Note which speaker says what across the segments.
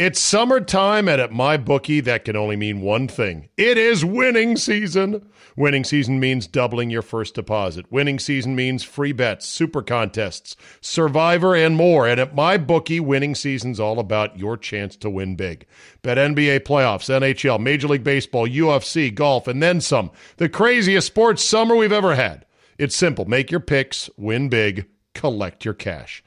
Speaker 1: It's summertime, and at MyBookie, that can only mean one thing it is winning season. Winning season means doubling your first deposit. Winning season means free bets, super contests, survivor, and more. And at MyBookie, winning season's all about your chance to win big. Bet NBA playoffs, NHL, Major League Baseball, UFC, golf, and then some. The craziest sports summer we've ever had. It's simple make your picks, win big, collect your cash.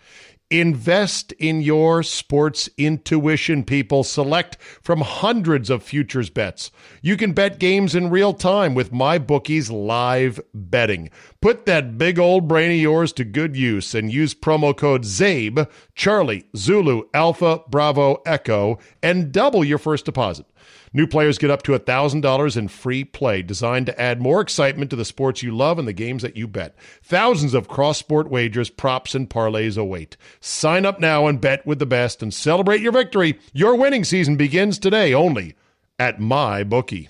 Speaker 1: Invest in your sports intuition, people. Select from hundreds of futures bets. You can bet games in real time with MyBookie's live betting. Put that big old brain of yours to good use and use promo code ZABE, Charlie, Zulu, Alpha, Bravo, Echo, and double your first deposit. New players get up to $1,000 in free play, designed to add more excitement to the sports you love and the games that you bet. Thousands of cross sport wagers, props, and parlays await. Sign up now and bet with the best and celebrate your victory. Your winning season begins today only at MyBookie.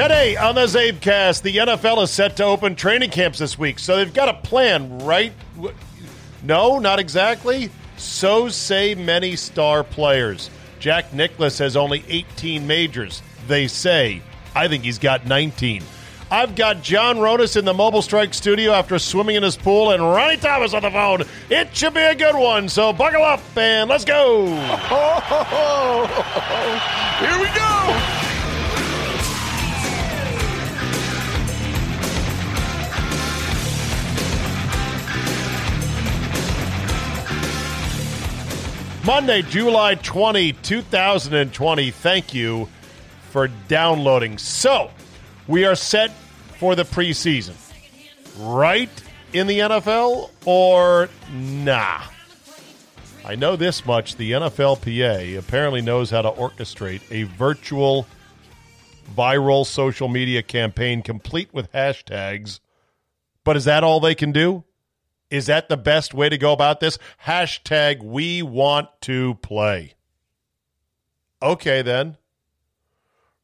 Speaker 1: Today on the Zabecast, the NFL is set to open training camps this week, so they've got a plan, right? No, not exactly. So say many star players. Jack Nicklaus has only 18 majors. They say. I think he's got 19. I've got John Ronis in the Mobile Strike studio after swimming in his pool, and Ronnie Thomas on the phone. It should be a good one, so buckle up and let's go.
Speaker 2: Here we go.
Speaker 1: Monday, July 20, 2020. Thank you for downloading. So, we are set for the preseason. Right in the NFL or nah? I know this much. The NFLPA apparently knows how to orchestrate a virtual viral social media campaign complete with hashtags. But is that all they can do? Is that the best way to go about this? Hashtag we want to play. Okay, then.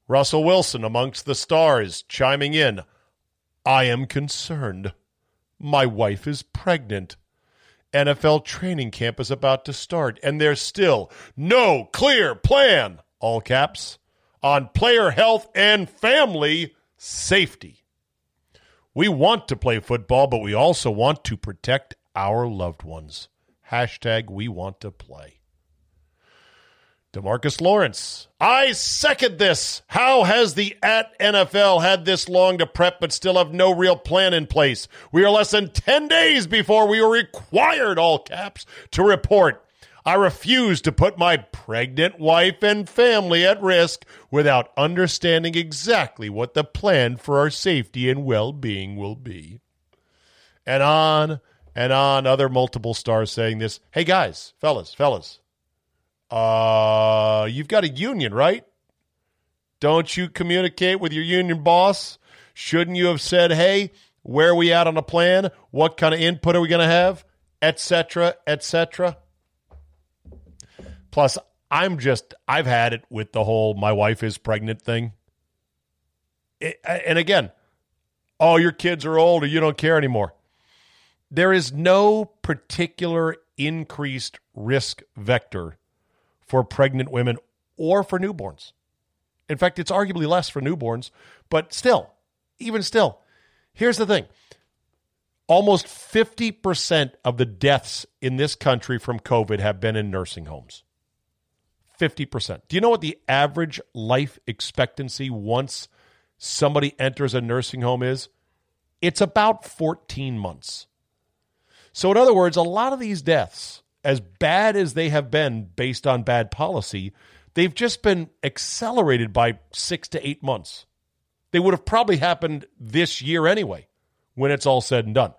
Speaker 1: Russell Wilson amongst the stars chiming in. I am concerned. My wife is pregnant. NFL training camp is about to start, and there's still no clear plan, all caps, on player health and family safety. We want to play football, but we also want to protect our loved ones. Hashtag we want to play. Demarcus Lawrence. I second this. How has the at NFL had this long to prep but still have no real plan in place? We are less than 10 days before we are required, all caps, to report I refuse to put my pregnant wife and family at risk without understanding exactly what the plan for our safety and well being will be. And on and on, other multiple stars saying this. Hey guys, fellas, fellas, uh, you've got a union, right? Don't you communicate with your union boss? Shouldn't you have said, hey, where are we at on a plan? What kind of input are we going to have? Etc., etc. Plus, I'm just, I've had it with the whole my wife is pregnant thing. It, and again, oh, your kids are old or you don't care anymore. There is no particular increased risk vector for pregnant women or for newborns. In fact, it's arguably less for newborns, but still, even still, here's the thing Almost 50% of the deaths in this country from COVID have been in nursing homes. 50%. Do you know what the average life expectancy once somebody enters a nursing home is? It's about 14 months. So, in other words, a lot of these deaths, as bad as they have been based on bad policy, they've just been accelerated by six to eight months. They would have probably happened this year anyway, when it's all said and done.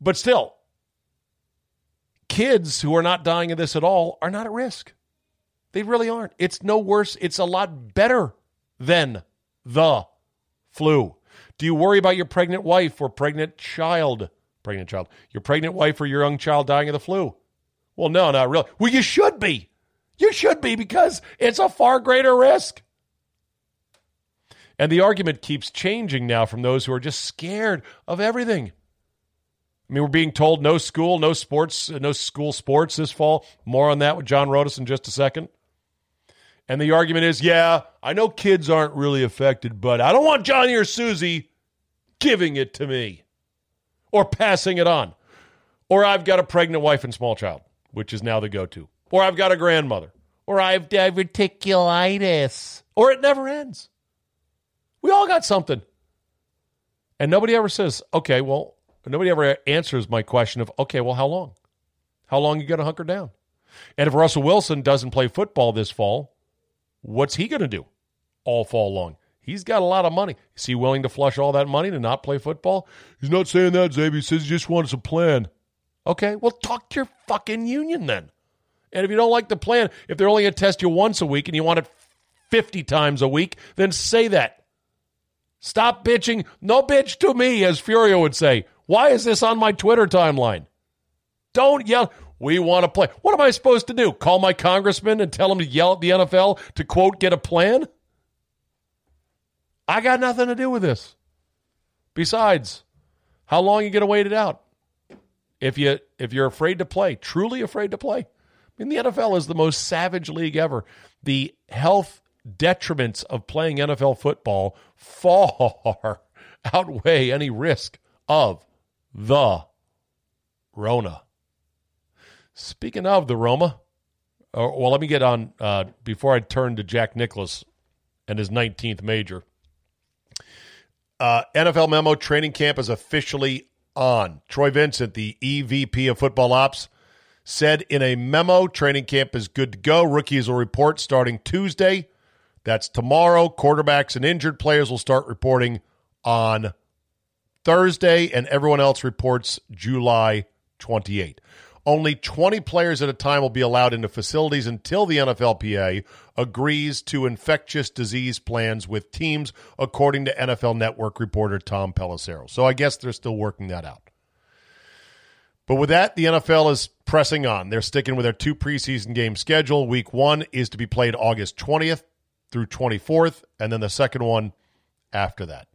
Speaker 1: But still, kids who are not dying of this at all are not at risk. They really aren't. It's no worse. It's a lot better than the flu. Do you worry about your pregnant wife or pregnant child? Pregnant child. Your pregnant wife or your young child dying of the flu? Well, no, not really. Well, you should be. You should be because it's a far greater risk. And the argument keeps changing now from those who are just scared of everything. I mean, we're being told no school, no sports, no school sports this fall. More on that with John Ronis in just a second. And the argument is, yeah, I know kids aren't really affected, but I don't want Johnny or Susie giving it to me or passing it on. Or I've got a pregnant wife and small child, which is now the go to. Or I've got a grandmother. Or I've diverticulitis. Or it never ends. We all got something. And nobody ever says, okay, well, nobody ever answers my question of, okay, well, how long? How long you going to hunker down? And if Russell Wilson doesn't play football this fall, what's he going to do all fall long? He's got a lot of money. Is he willing to flush all that money to not play football? He's not saying that, Xavier. He says he just wants a plan. Okay, well, talk to your fucking union then. And if you don't like the plan, if they're only going to test you once a week and you want it 50 times a week, then say that. Stop bitching. No bitch to me, as Furio would say. Why is this on my Twitter timeline? Don't yell. We want to play. What am I supposed to do? Call my congressman and tell him to yell at the NFL to quote, get a plan? I got nothing to do with this. Besides, how long are you going to wait it out? If you if you're afraid to play, truly afraid to play. I mean, the NFL is the most savage league ever. The health detriments of playing NFL football far outweigh any risk of the Rona. Speaking of the Roma, uh, well, let me get on uh, before I turn to Jack Nicklaus and his 19th major. Uh, NFL memo training camp is officially on. Troy Vincent, the EVP of football ops, said in a memo training camp is good to go. Rookies will report starting Tuesday. That's tomorrow. Quarterbacks and injured players will start reporting on Thursday, and everyone else reports July 28. Only 20 players at a time will be allowed into facilities until the NFLPA agrees to infectious disease plans with teams, according to NFL Network reporter Tom Pelissero. So I guess they're still working that out. But with that, the NFL is pressing on. They're sticking with their two preseason game schedule. Week one is to be played August 20th through 24th, and then the second one after that.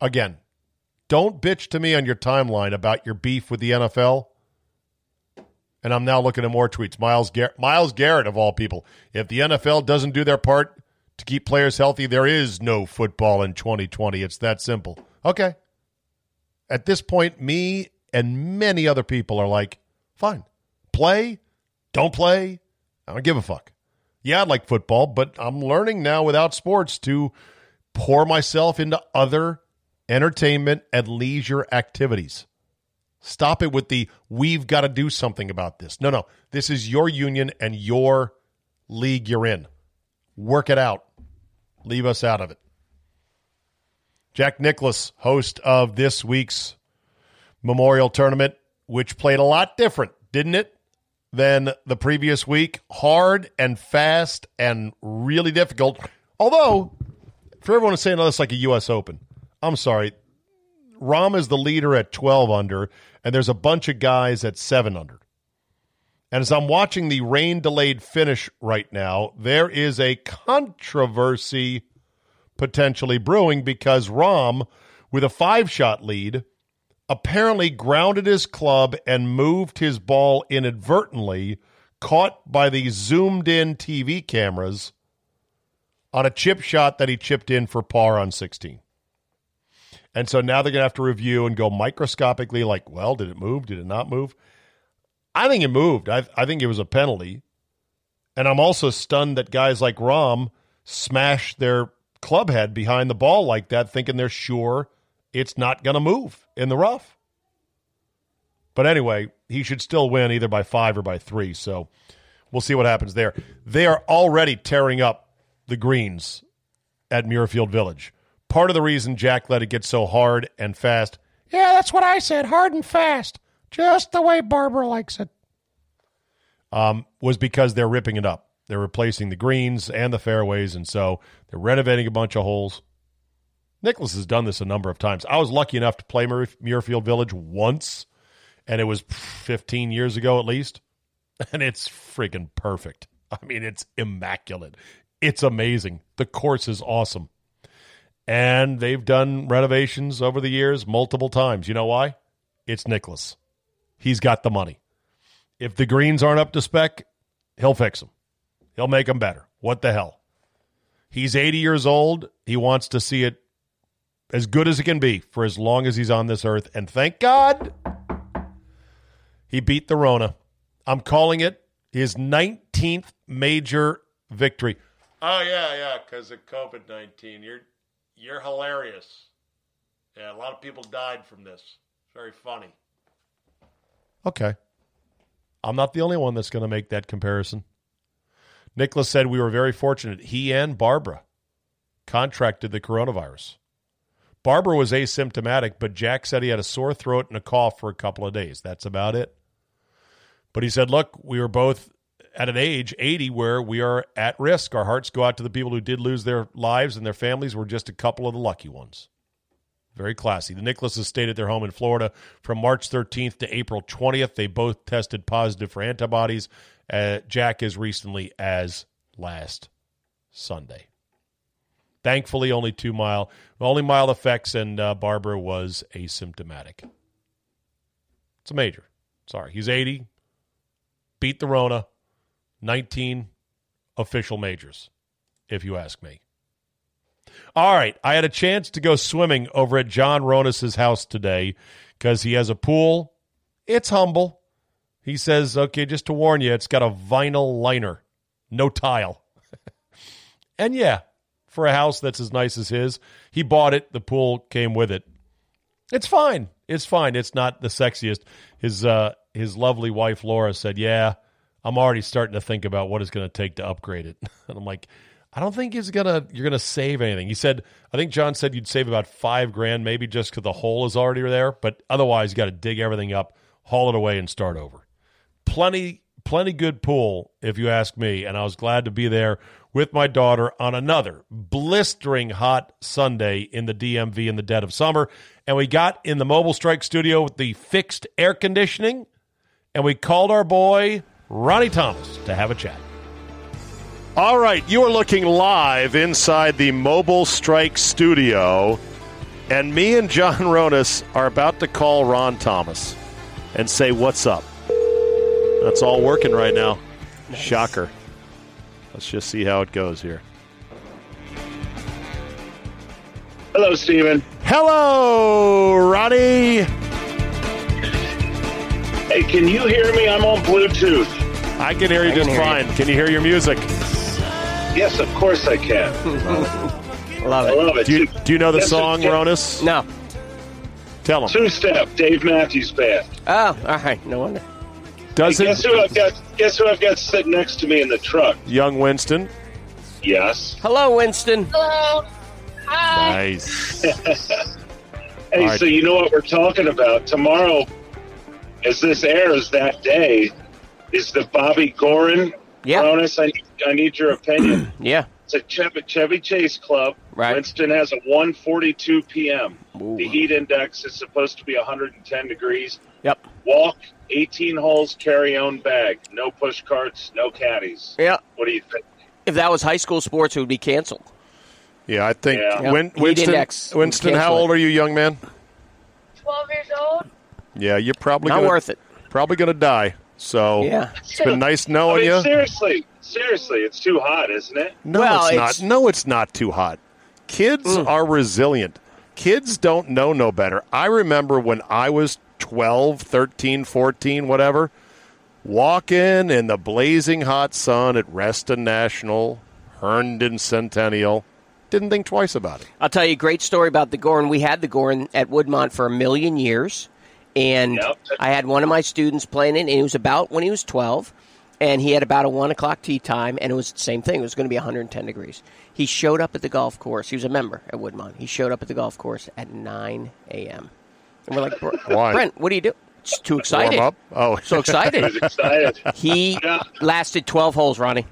Speaker 1: Again, don't bitch to me on your timeline about your beef with the NFL. And I'm now looking at more tweets. Miles Gar- Myles Garrett, of all people. If the NFL doesn't do their part to keep players healthy, there is no football in 2020. It's that simple. Okay. At this point, me and many other people are like, fine, play, don't play. I don't give a fuck yeah, I like football, but I'm learning now without sports to pour myself into other entertainment and leisure activities. Stop it with the we've got to do something about this. No, no. This is your union and your league you're in. Work it out. Leave us out of it. Jack Nicklaus, host of this week's Memorial Tournament, which played a lot different, didn't it? than the previous week. Hard and fast and really difficult. Although, for everyone to say, no, oh, it's like a U.S. Open. I'm sorry. Rahm is the leader at 12 under, and there's a bunch of guys at 7 under. And as I'm watching the rain delayed finish right now, there is a controversy potentially brewing because Rahm, with a five shot lead, apparently grounded his club and moved his ball inadvertently, caught by the zoomed in TV cameras on a chip shot that he chipped in for par on 16. And so now they're going to have to review and go microscopically, like, well, did it move? Did it not move? I think it moved. I, I think it was a penalty. And I'm also stunned that guys like Rahm smash their club head behind the ball like that, thinking they're sure it's not going to move in the rough. But anyway, he should still win either by five or by three. So we'll see what happens there. They are already tearing up the greens at Muirfield Village. Part of the reason Jack let it get so hard and fast. Yeah, that's what I said, hard and fast, just the way Barbara likes it. Um, was because they're ripping it up. They're replacing the greens and the fairways, and so they're renovating a bunch of holes. Nicklaus has done this a number of times. I was lucky enough to play Muirfield Village once, and it was 15 years ago at least, and it's freaking perfect. I mean, it's immaculate. It's amazing. The course is awesome. And they've done renovations over the years multiple times. You know why? It's Nicklaus. He's got the money. If the greens aren't up to spec, he'll fix them. He'll make them better. What the hell? He's 80 years old. He wants to see it as good as it can be for as long as he's on this earth. And thank God he beat the Rona. I'm calling it his 19th major victory. Oh yeah, yeah, because of COVID 19. You're you're hilarious. Yeah, a lot of people died from this. Very funny. Okay. I'm not the only one that's going to make that comparison. Nicklaus said we were very fortunate. He and Barbara contracted the coronavirus. Barbara was asymptomatic, but Jack said he had a sore throat and a cough for a couple of days. That's about it. But he said, look, we were both at an age, 80, where we are at risk. Our hearts go out to the people who did lose their lives and their families. We're just a couple of the lucky ones. Very classy. The Nicklauses stayed at their home in Florida from March 13th to April 20th. They both tested positive for antibodies. Uh, Jack as recently as last Sunday. Thankfully, only two mile, only mild effects, and uh, Barbara was asymptomatic. It's a major. Sorry, he's 80, beat the Rona, 19 official majors, if you ask me. All right, I had a chance to go swimming over at John Ronis's house today because he has a pool. It's humble. He says, okay, just to warn you, it's got a vinyl liner, no tile. and yeah, for a house that's as nice as his, he bought it. The pool came with it. It's fine. It's fine. It's not the sexiest. His uh, his lovely wife Laura said, "Yeah, I'm already starting to think about what it's going to take to upgrade it." and I'm like, I don't think it's gonna you're gonna save anything. He said, I think John said you'd save about five grand, maybe just because the hole is already there, but otherwise you got to dig everything up, haul it away, and start over. Plenty, plenty good pool, if you ask me. And I was glad to be there with my daughter on another blistering hot Sunday in the DMV in the dead of summer. And we got in the Mobile Strike studio with the fixed air conditioning, and we called our boy Ronnie Thomas to have a chat. All right, you are looking live inside the Mobile Strike studio, and me and John Ronis are about to call Ron Thomas and say, What's up? That's all working right now. Nice. Shocker. Let's just see how it goes here.
Speaker 3: Hello, Steven.
Speaker 1: Hello, Ronnie.
Speaker 3: Hey, can you hear me? I'm on Bluetooth.
Speaker 1: I can hear you I just fine. You. Can you hear your music?
Speaker 3: Yes, of course I can.
Speaker 4: love it.
Speaker 3: I love it.
Speaker 1: Do you, do you know the yes, song, Ronis?
Speaker 4: No.
Speaker 1: Tell him.
Speaker 3: Two Step, Dave Matthews Band.
Speaker 4: Oh, all right. No wonder.
Speaker 1: Does
Speaker 3: hey, guess who I've got? Guess who I've got sitting next to me in the truck?
Speaker 1: Young Winston.
Speaker 3: Yes.
Speaker 4: Hello, Winston.
Speaker 5: Hello. Hi.
Speaker 1: Nice.
Speaker 3: hey, right. so you know what we're talking about tomorrow? As this airs that day, is the Bobby Gorin
Speaker 4: yeah.
Speaker 3: Bonus, I, I need your opinion.
Speaker 4: yeah.
Speaker 3: It's a Chevy, Chevy Chase Club.
Speaker 4: Right.
Speaker 3: Winston has a 142 p.m.
Speaker 4: Ooh.
Speaker 3: The heat index is supposed to be 110 degrees.
Speaker 4: Yep.
Speaker 3: Walk 18 holes, carry own bag. No push carts, no caddies.
Speaker 4: Yeah.
Speaker 3: What do you think?
Speaker 4: If that was high school sports, it would be canceled.
Speaker 1: Yeah, I think. Yeah. Win, Winston, Winston how old are you, young man?
Speaker 5: 12 years old.
Speaker 1: Yeah, you're probably
Speaker 4: not
Speaker 1: gonna,
Speaker 4: worth it.
Speaker 1: Probably going to die. So
Speaker 4: yeah.
Speaker 1: it's been nice knowing
Speaker 3: I mean,
Speaker 1: you.
Speaker 3: Seriously, seriously, it's too hot, isn't it?
Speaker 1: No,
Speaker 4: well,
Speaker 1: it's, it's, not. No, it's not too hot. Kids mm. are resilient. kids don't know no better. I remember when I was 12, 13, 14, whatever, walking in the blazing hot sun at Reston National, Herndon Centennial. Didn't think twice about it.
Speaker 4: I'll tell you a great story about the Gorn. We had the Gorn at Woodmont for a million years, and
Speaker 3: Yep.
Speaker 4: I had one of my students playing it, and it was about when he was 12, and he had about a 1 o'clock tea time, and it was the same thing. It was going to be 110 degrees. He showed up at the golf course. He was a member at Woodmont. He showed up at the golf course at 9 a.m. And we're like,
Speaker 1: Why?
Speaker 4: Brent, what do you do? Just too excited.
Speaker 1: Warm up? Oh,
Speaker 4: So excited.
Speaker 3: I excited.
Speaker 4: He
Speaker 3: Yeah.
Speaker 4: lasted 12 holes, Ronnie.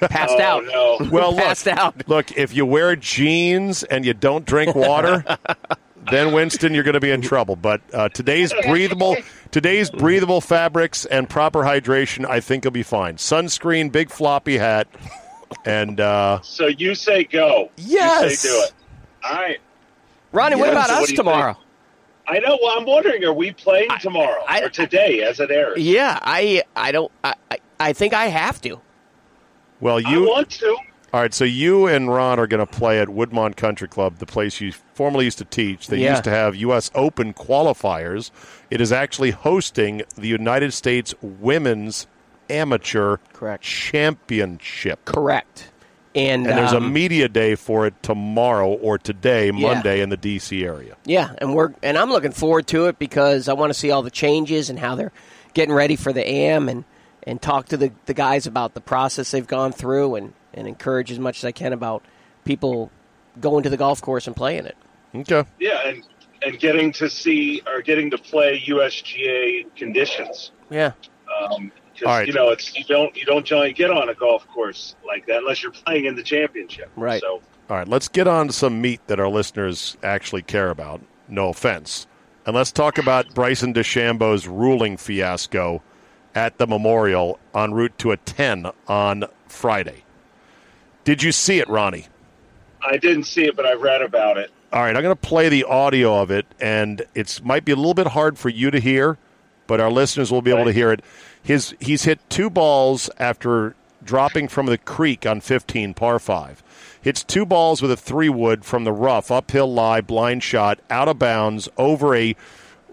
Speaker 4: Passed
Speaker 3: Oh,
Speaker 4: out.
Speaker 3: no.
Speaker 1: well, look,
Speaker 4: Passed out.
Speaker 1: look, if you wear jeans and you don't drink water, then Winston, you're going to be in trouble. But uh, today's breathable, today's breathable fabrics and proper hydration, I think, you'll be fine. Sunscreen, big floppy hat, and uh,
Speaker 3: So you say go.
Speaker 1: Yes.
Speaker 3: You say do it. All right.
Speaker 4: Ronnie, what about
Speaker 3: so
Speaker 4: us
Speaker 3: do you
Speaker 4: tomorrow?
Speaker 3: I know. Well, I'm wondering, are we playing tomorrow
Speaker 4: I-
Speaker 3: or today as it airs?
Speaker 4: Yeah, I I don't I I, I think I have to.
Speaker 1: well,
Speaker 3: I
Speaker 1: you
Speaker 3: want to.
Speaker 1: All right. So you and Ron are going to play at Woodmont Country Club, the place you formerly used to teach. They
Speaker 4: Yeah.
Speaker 1: used to have U.S. Open qualifiers. It is actually hosting the United States Women's Amateur
Speaker 4: Correct.
Speaker 1: Championship.
Speaker 4: Correct. And,
Speaker 1: And there's a
Speaker 4: um,
Speaker 1: media day for it tomorrow or today,
Speaker 4: Yeah.
Speaker 1: Monday, in the D.C. area.
Speaker 4: yeah, and we're and I'm looking forward to it because I want to see all the changes and how they're getting ready for the AM and and talk to the, the guys about the process they've gone through and, and encourage as much as I can about people going to the golf course and playing it.
Speaker 1: Okay.
Speaker 3: Yeah, and and getting to see or getting to play USGA conditions.
Speaker 4: Yeah.
Speaker 3: Um,
Speaker 1: All right.
Speaker 3: because you know it's you don't you don't generally get on a golf course like that unless you're playing in the championship.
Speaker 4: Right.
Speaker 3: So
Speaker 1: All right, let's get on to some meat that our listeners actually care about. No offense. And let's talk about Bryson DeChambeau's ruling fiasco at the Memorial en route to a 10 on Friday. Did you see it, Ronnie?
Speaker 3: I didn't see it, but I read about it.
Speaker 1: All right, I'm going to play the audio of it, and it might be a little bit hard for you to hear, but our listeners will be able to hear it. His he's hit two balls after dropping from the creek on 15 par five. Hits two balls with a three wood from the rough, uphill lie, blind shot, out of bounds over a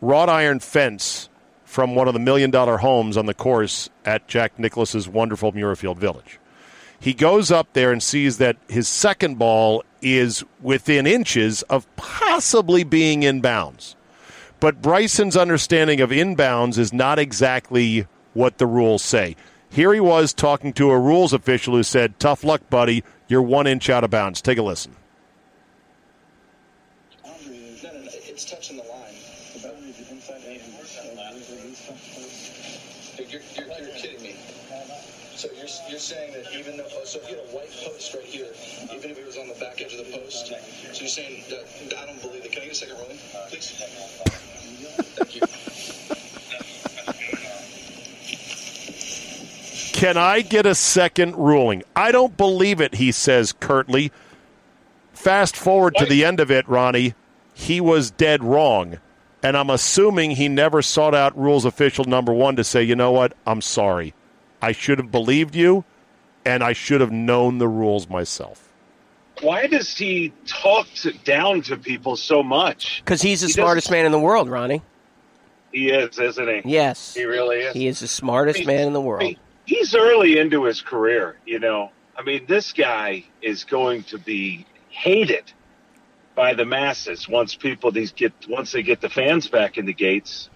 Speaker 1: wrought iron fence from one of the million dollar homes on the course at Jack Nicklaus's wonderful Muirfield Village. He goes up there and sees that his second ball is within inches of possibly being in bounds. But Bryson's understanding of inbounds is not exactly what the rules say. Here he was talking to a rules official who said, Tough luck, buddy. You're one inch out of bounds. Take a listen.
Speaker 6: No, no, no. It's touching the line. The boundary is inside the you're, you're, you're kidding me. So you're saying that even though, so if you had a white post right here, even if it was on the back edge of the post, so you're saying that I don't believe it. Can I get a second rolling, please? Thank you.
Speaker 1: Can I get a second ruling? I don't believe it, he says curtly. Fast forward to the end of it, Ronnie. He was dead wrong. And I'm assuming he never sought out rules official number one to say, you know what, I'm sorry. I should have believed you, and I should have known the rules myself.
Speaker 3: Why does he talk to, down to people so much?
Speaker 4: Because he's the
Speaker 3: He
Speaker 4: smartest
Speaker 3: doesn't-
Speaker 4: man in the world, Ronnie.
Speaker 3: He is, isn't he?
Speaker 4: Yes.
Speaker 3: He really is.
Speaker 4: He is the smartest man in the
Speaker 3: I
Speaker 4: world.
Speaker 3: mean, he's early into his career, you know. I mean, this guy is going to be hated by the masses once people these get once they get the fans back in the gates.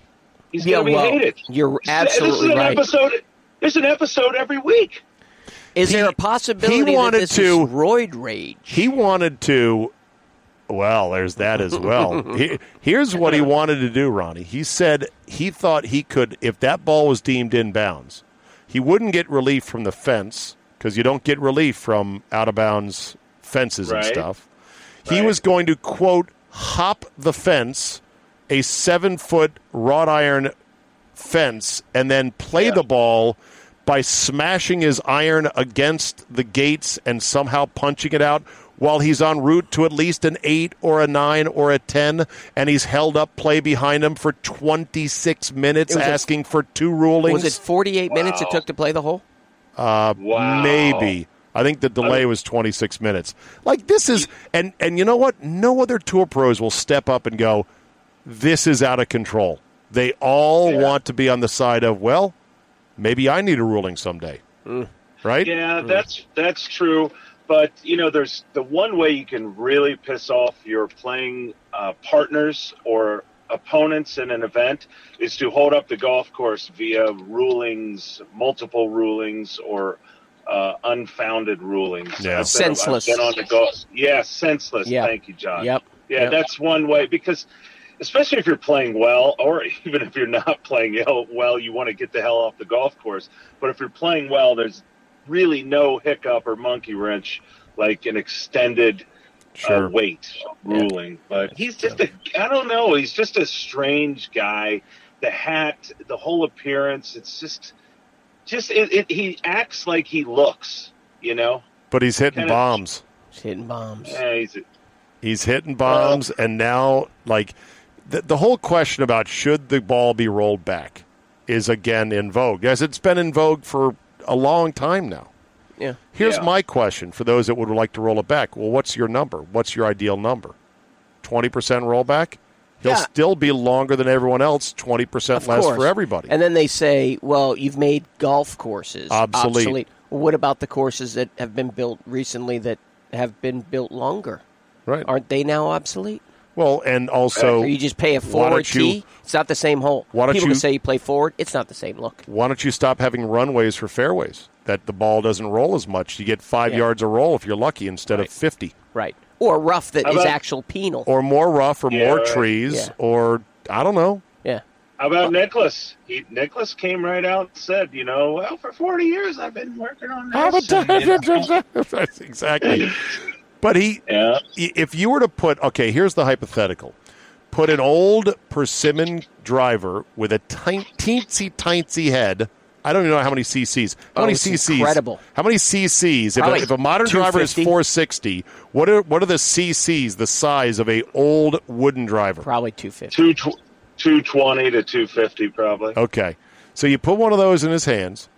Speaker 3: He's
Speaker 4: Yeah,
Speaker 3: going to be
Speaker 4: well,
Speaker 3: hated.
Speaker 4: you're
Speaker 3: This is
Speaker 4: absolutely
Speaker 3: an
Speaker 4: right.
Speaker 3: episode. There's an episode every week.
Speaker 4: Is
Speaker 1: He-
Speaker 4: there a possibility
Speaker 1: he wanted
Speaker 4: that this
Speaker 1: to-
Speaker 4: is roid rage?
Speaker 1: He wanted to. Well, there's that as well. He- here's what he wanted to do, Ronnie. He said he thought he could, if that ball was deemed inbounds, he wouldn't get relief from the fence because you don't get relief from out of bounds fences and
Speaker 3: Right.
Speaker 1: stuff. He was going to, quote, hop the fence, a seven foot wrought iron fence, and then play
Speaker 3: Yeah.
Speaker 1: the ball by smashing his iron against the gates and somehow punching it out while he's en route to at least an 8 or a 9 or a 10 and he's held up play behind him for 26 minutes
Speaker 4: It was a-
Speaker 1: asking for two rulings
Speaker 4: Was it 48 minutes it took to play the hole?
Speaker 1: uh,
Speaker 3: Wow.
Speaker 1: maybe I think the delay was 26 minutes. Like this is, and and you know what? No other tour pros will step up and go, "This is out of control." They all
Speaker 3: Yeah.
Speaker 1: want to be on the side of, well, maybe I need a ruling someday, right?
Speaker 3: Yeah, that's that's true. But you know, there's the one way you can really piss off your playing uh, partners or opponents in an event is to hold up the golf course via rulings, multiple rulings, or uh, unfounded rulings.
Speaker 1: Yeah.
Speaker 3: I've been-
Speaker 4: Senseless.
Speaker 3: been on the golf. Yeah, senseless.
Speaker 4: Yeah.
Speaker 3: Thank you, John.
Speaker 4: Yep.
Speaker 3: Yeah,
Speaker 4: Yep.
Speaker 3: that's one way because, especially if you're playing well, or even if you're not playing ill- well, you want to get the hell off the golf course. But if you're playing well, there's really no hiccup or monkey wrench like an extended
Speaker 1: Sure.
Speaker 3: uh, wait ruling. But he's just a, I don't know, he's just a strange guy. The hat, the whole appearance, it's just, just it, it, he acts like he looks, you know.
Speaker 1: But he's hitting
Speaker 3: Kinda-
Speaker 1: bombs.
Speaker 4: He's hitting bombs.
Speaker 3: Yeah, he's,
Speaker 1: he's hitting bombs, and now like the, the whole question about should the ball be rolled back is again in vogue, as it's been in vogue for a long time now.
Speaker 4: Yeah.
Speaker 1: Here's
Speaker 3: Yeah.
Speaker 1: my question for those that would like to roll it back. Well, what's your number? What's your ideal number? Twenty percent rollback. He'll
Speaker 4: Yeah.
Speaker 1: still be longer than everyone else. Twenty percent
Speaker 4: Of
Speaker 1: less
Speaker 4: course.
Speaker 1: for everybody.
Speaker 4: And then they say, well, you've made golf courses
Speaker 1: Obsolete.
Speaker 4: Well, what about the courses that have been built recently that have been built longer?
Speaker 1: right.
Speaker 4: Aren't they now obsolete?
Speaker 1: Well, and also,
Speaker 4: or you just pay a forward
Speaker 1: don't you-
Speaker 4: tee? It's not the same hole.
Speaker 1: Why don't
Speaker 4: People
Speaker 1: you-
Speaker 4: say you play forward. It's not the same look.
Speaker 1: why don't you stop having runways for fairways? That the ball doesn't roll as much. You get five
Speaker 4: Yeah.
Speaker 1: yards a roll if you're lucky instead
Speaker 4: Right.
Speaker 1: of fifty.
Speaker 4: Right. Or rough that
Speaker 3: How
Speaker 4: is
Speaker 3: about-
Speaker 4: actual penal.
Speaker 1: or more rough or
Speaker 3: Yeah,
Speaker 1: more
Speaker 3: right.
Speaker 1: trees
Speaker 4: Yeah.
Speaker 1: or I don't know.
Speaker 4: yeah.
Speaker 3: How about Nicklaus? He Nicklaus came right out and said, you know, well, for forty years I've been working on this. and, you know,
Speaker 1: exactly. But he
Speaker 3: yeah,
Speaker 1: if you were to put okay, here's the hypothetical. Put an old persimmon driver with a tiny, teensy tiny head. I don't even know how many CCs. How
Speaker 4: Oh,
Speaker 1: many
Speaker 4: it's
Speaker 1: CCs?
Speaker 4: incredible.
Speaker 1: How many CCs? If a, if a modern driver is 460, what are what are the CCs? The size of a old wooden driver?
Speaker 4: Probably 250.
Speaker 3: two tw- two twenty to two fifty probably.
Speaker 1: Okay. So you put one of those in his hands,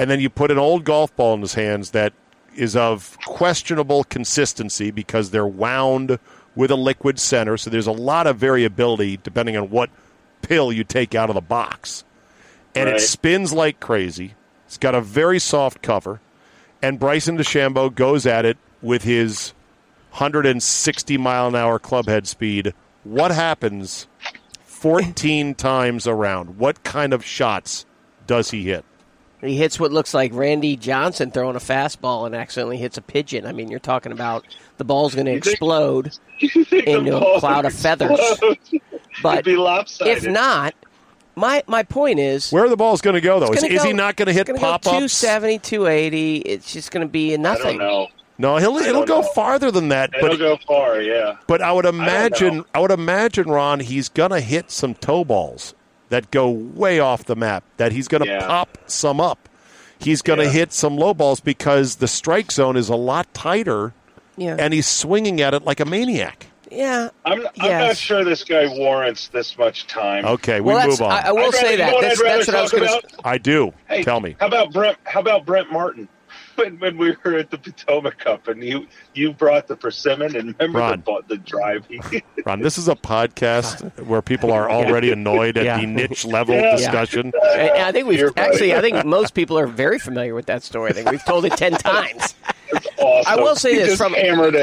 Speaker 1: and then you put an old golf ball in his hands that is of questionable consistency because they're wound with a liquid center. So there's a lot of variability depending on what pill you take out of the box. And it spins like crazy. It's got a very soft cover. And Bryson DeChambeau goes at it with his 160 mile an hour club head speed. What happens 14 times around? What kind of shots does he hit?
Speaker 4: He hits what looks like Randy Johnson throwing a fastball and accidentally hits a pigeon. I mean, you're talking about the ball's going to explode.
Speaker 3: You
Speaker 4: Into a cloud of feathers. But
Speaker 3: be lopsided.
Speaker 4: If not, my my point is
Speaker 1: Where are the balls going to go, though? Is,
Speaker 4: gonna
Speaker 1: is he not going to hit pop ups?
Speaker 4: 270, 280. It's just going to be a
Speaker 3: I
Speaker 4: nothing.
Speaker 3: don't know.
Speaker 1: No, he'll,
Speaker 3: I
Speaker 1: it'll go
Speaker 3: know.
Speaker 1: farther than that.
Speaker 3: It'll
Speaker 1: But
Speaker 3: go far, yeah.
Speaker 1: but I would imagine
Speaker 3: know.
Speaker 1: I, would imagine Ron he's going to hit some toe balls that go way off the map. That he's going to
Speaker 3: Yeah.
Speaker 1: pop some up. He's going to
Speaker 3: Yeah.
Speaker 1: hit some low balls because the strike zone is a lot tighter,
Speaker 4: Yeah,
Speaker 1: and he's swinging at it like a maniac.
Speaker 4: yeah.
Speaker 3: I'm, I'm not sure this guy warrants this much time.
Speaker 1: Okay, we
Speaker 4: Well,
Speaker 1: move on.
Speaker 4: I, I will
Speaker 3: I'd rather-
Speaker 4: say
Speaker 3: you know
Speaker 4: that.
Speaker 3: what
Speaker 4: That's,
Speaker 3: I'd
Speaker 4: that's what I was going to.
Speaker 1: I do.
Speaker 3: Hey,
Speaker 1: Tell me.
Speaker 3: How about Brent? How about Brent Martin? When, when we were at the Potomac Cup, and you you brought the persimmon, and remember
Speaker 1: Ron.
Speaker 3: the, the drive he
Speaker 1: Ron, this is a podcast where people are already annoyed at
Speaker 4: Yeah.
Speaker 1: the niche level
Speaker 3: Yeah.
Speaker 1: discussion.
Speaker 4: And I think we've
Speaker 3: You're right.
Speaker 4: actually. I think most people are very familiar with that story. I think we've told it ten times.
Speaker 3: Awesome.
Speaker 4: I will say
Speaker 3: He
Speaker 4: this from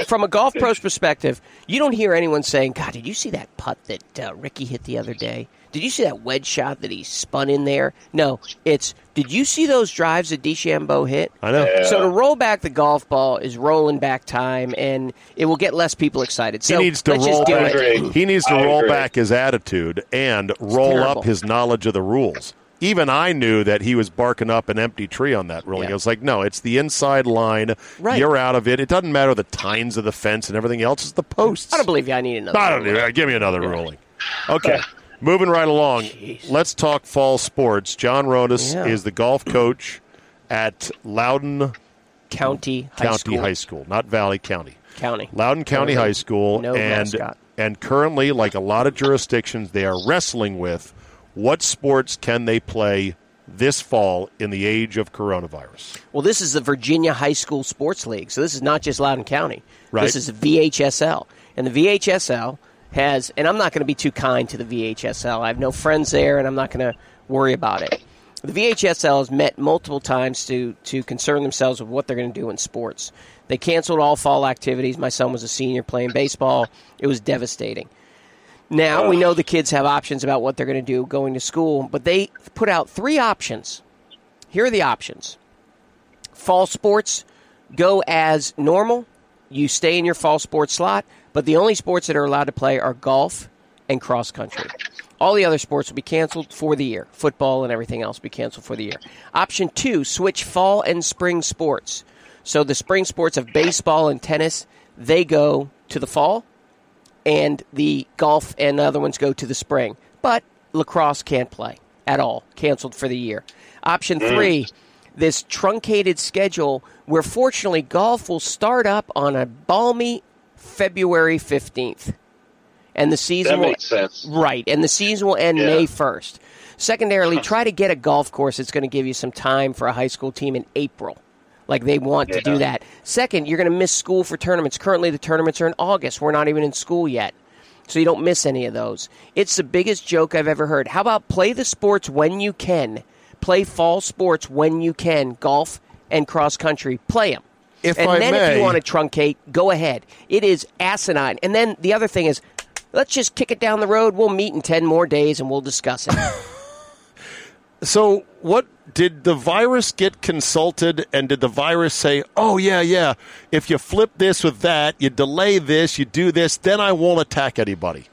Speaker 4: from a golf pro's perspective, you don't hear anyone saying, "God, did you see that putt that uh, Ricky hit the other day? Did you see that wedge shot that he spun in there?" No, it's did you see those drives that DeChambeau hit?
Speaker 1: I know.
Speaker 3: Yeah.
Speaker 4: So to roll back the golf ball is rolling back time, and it will get less people excited. So
Speaker 1: he needs to
Speaker 4: let's
Speaker 1: roll back. He needs to
Speaker 3: I
Speaker 1: roll
Speaker 3: agree.
Speaker 1: back his attitude and roll
Speaker 4: terrible.
Speaker 1: up his knowledge of the rules. Even I knew that he was barking up an empty tree on that ruling.
Speaker 4: Yeah.
Speaker 1: I was like, no, it's the inside line.
Speaker 4: Right.
Speaker 1: You're out of it. It doesn't matter the tines of the fence and everything else. It's the posts.
Speaker 4: I don't believe you. I need another.
Speaker 1: I don't
Speaker 4: one.
Speaker 1: need- Give me another ruling. Okay. Moving right along. Let's talk fall sports. John Ronis
Speaker 4: Yeah.
Speaker 1: is the golf coach at Loudoun
Speaker 4: County High
Speaker 1: County
Speaker 4: School.
Speaker 1: High School, not Valley County.
Speaker 4: County.
Speaker 1: Loudoun County
Speaker 4: No-
Speaker 1: High School,
Speaker 4: no
Speaker 1: and
Speaker 4: mascot.
Speaker 1: and currently, like a lot of jurisdictions, they are wrestling with what sports can they play this fall in the age of coronavirus?
Speaker 4: Well, this is the Virginia High School Sports League, so this is not just Loudoun County.
Speaker 1: Right.
Speaker 4: This is VHSL, and the VHSL has, and I'm not going to be too kind to the VHSL. I have no friends there, and I'm not going to worry about it. The VHSL has met multiple times to to concern themselves with what they're going to do in sports. They canceled all fall activities. My son was a senior playing baseball. It was devastating. Now we know the kids have options about what they're going to do going to school, but they put out three options. Here are the options. Fall sports go as normal. You stay in your fall sports slot, but the only sports that are allowed to play are golf and cross country. All the other sports will be canceled for the year. Football and everything else will be canceled for the year. Option two, switch fall and spring sports. So the spring sports of baseball and tennis, they go to the fall, and the golf and other ones go to the spring. But lacrosse can't play at all, canceled for the year. Option mm. three, this truncated schedule where fortunately golf will start up on a balmy February 15th. And the season
Speaker 3: That
Speaker 4: will
Speaker 3: sense.
Speaker 4: Right, and the season will end
Speaker 3: Yeah.
Speaker 4: May 1st. Secondarily, try to get a golf course that's going to give you some time for a high school team in April. Like they want to do that. Second, you're going to miss school for tournaments. Currently, the tournaments are in August. We're not even in school yet. So you don't miss any of those. It's the biggest joke I've ever heard. How about play the sports when you can? Play fall sports when you can. Golf and cross country. Play them.
Speaker 1: If
Speaker 4: and
Speaker 1: I
Speaker 4: then if you want to truncate, go ahead. It is asinine. And then the other thing is, let's just kick it down the road. We'll meet in 10 more days and we'll discuss it.
Speaker 1: So, what did the virus get consulted and did the virus say, oh, yeah, yeah, if you flip this with that, you delay this, you do this, then I won't attack anybody?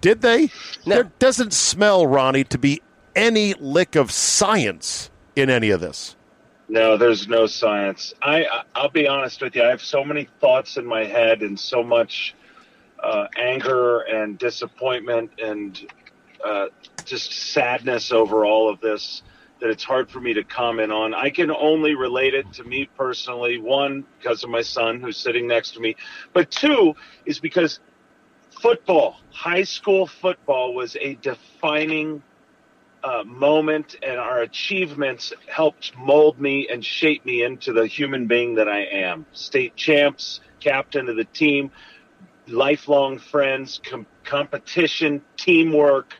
Speaker 1: Did they?
Speaker 4: No.
Speaker 1: There doesn't smell, Ronnie, to be any lick of science in any of this.
Speaker 3: No, there's no science. I I'll be honest with you. I have so many thoughts in my head and so much uh, anger and disappointment and uh, just sadness over all of this that it's hard for me to comment on. I can only relate it to me personally. One, because of my son who's sitting next to me, but two is because football, high school football, was a defining uh, moment, and our achievements helped mold me and shape me into the human being that I am. State champs, captain of the team, lifelong friends, com- competition, teamwork,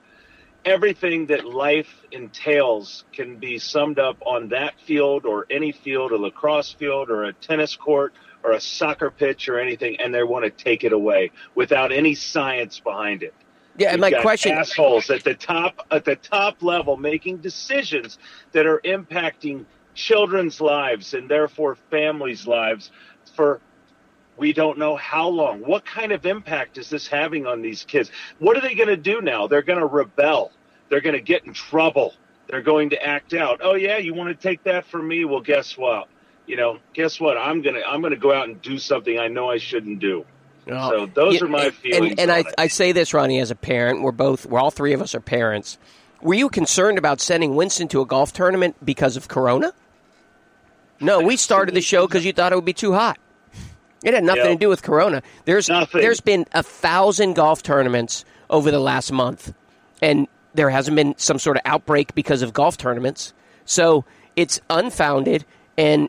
Speaker 3: everything that life entails can be summed up on that field or any field, a lacrosse field or a tennis court or a soccer pitch or anything, and they want to take it away without any science behind it.
Speaker 4: Yeah, and my question
Speaker 3: assholes at the top at the top level making decisions that are impacting children's lives and therefore families' lives for we don't know how long. What kind of impact is this having on these kids? What are they going to do now? They're going to rebel. They're going to get in trouble. They're going to act out. Oh yeah, you want to take that from me? Well, guess what? You know, guess what? I'm gonna I'm gonna go out and do something I know I shouldn't do. Oh. So those
Speaker 4: Yeah,
Speaker 3: are my feelings.
Speaker 4: And, and I. I say this, Ronnie, as a parent. We're both, we're all three of us are parents. Were you concerned about sending Winston to a golf tournament because of Corona? No, we started the show because you thought it would be too hot. It had nothing
Speaker 3: Yeah.
Speaker 4: to do with Corona. There's
Speaker 3: Nothing.
Speaker 4: there's been a thousand golf tournaments over the last month, and there hasn't been some sort of outbreak because of golf tournaments. So it's unfounded, and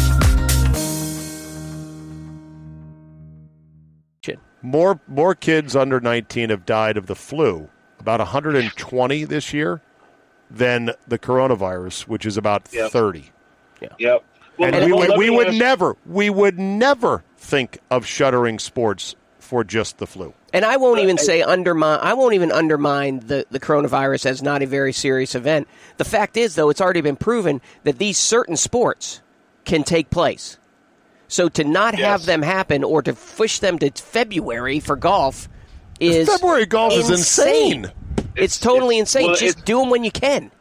Speaker 1: More more kids under 19 have died of the flu, about 120 this year, than the coronavirus, which is about
Speaker 3: Yep.
Speaker 1: 30.
Speaker 3: Yep. Well,
Speaker 1: and we,
Speaker 3: well,
Speaker 1: would- we would
Speaker 3: ask-
Speaker 1: never, we would never think of shuttering sports for just the flu.
Speaker 4: And I won't even say undermine. I won't even undermine the, the coronavirus as not a very serious event. The fact is, though, it's already been proven that these certain sports can take place. So to not have them happen or to push them to February for golf is
Speaker 1: February golf is insane.
Speaker 4: It's, totally
Speaker 3: it's-
Speaker 4: insane.
Speaker 3: well,
Speaker 4: Just do them when you can.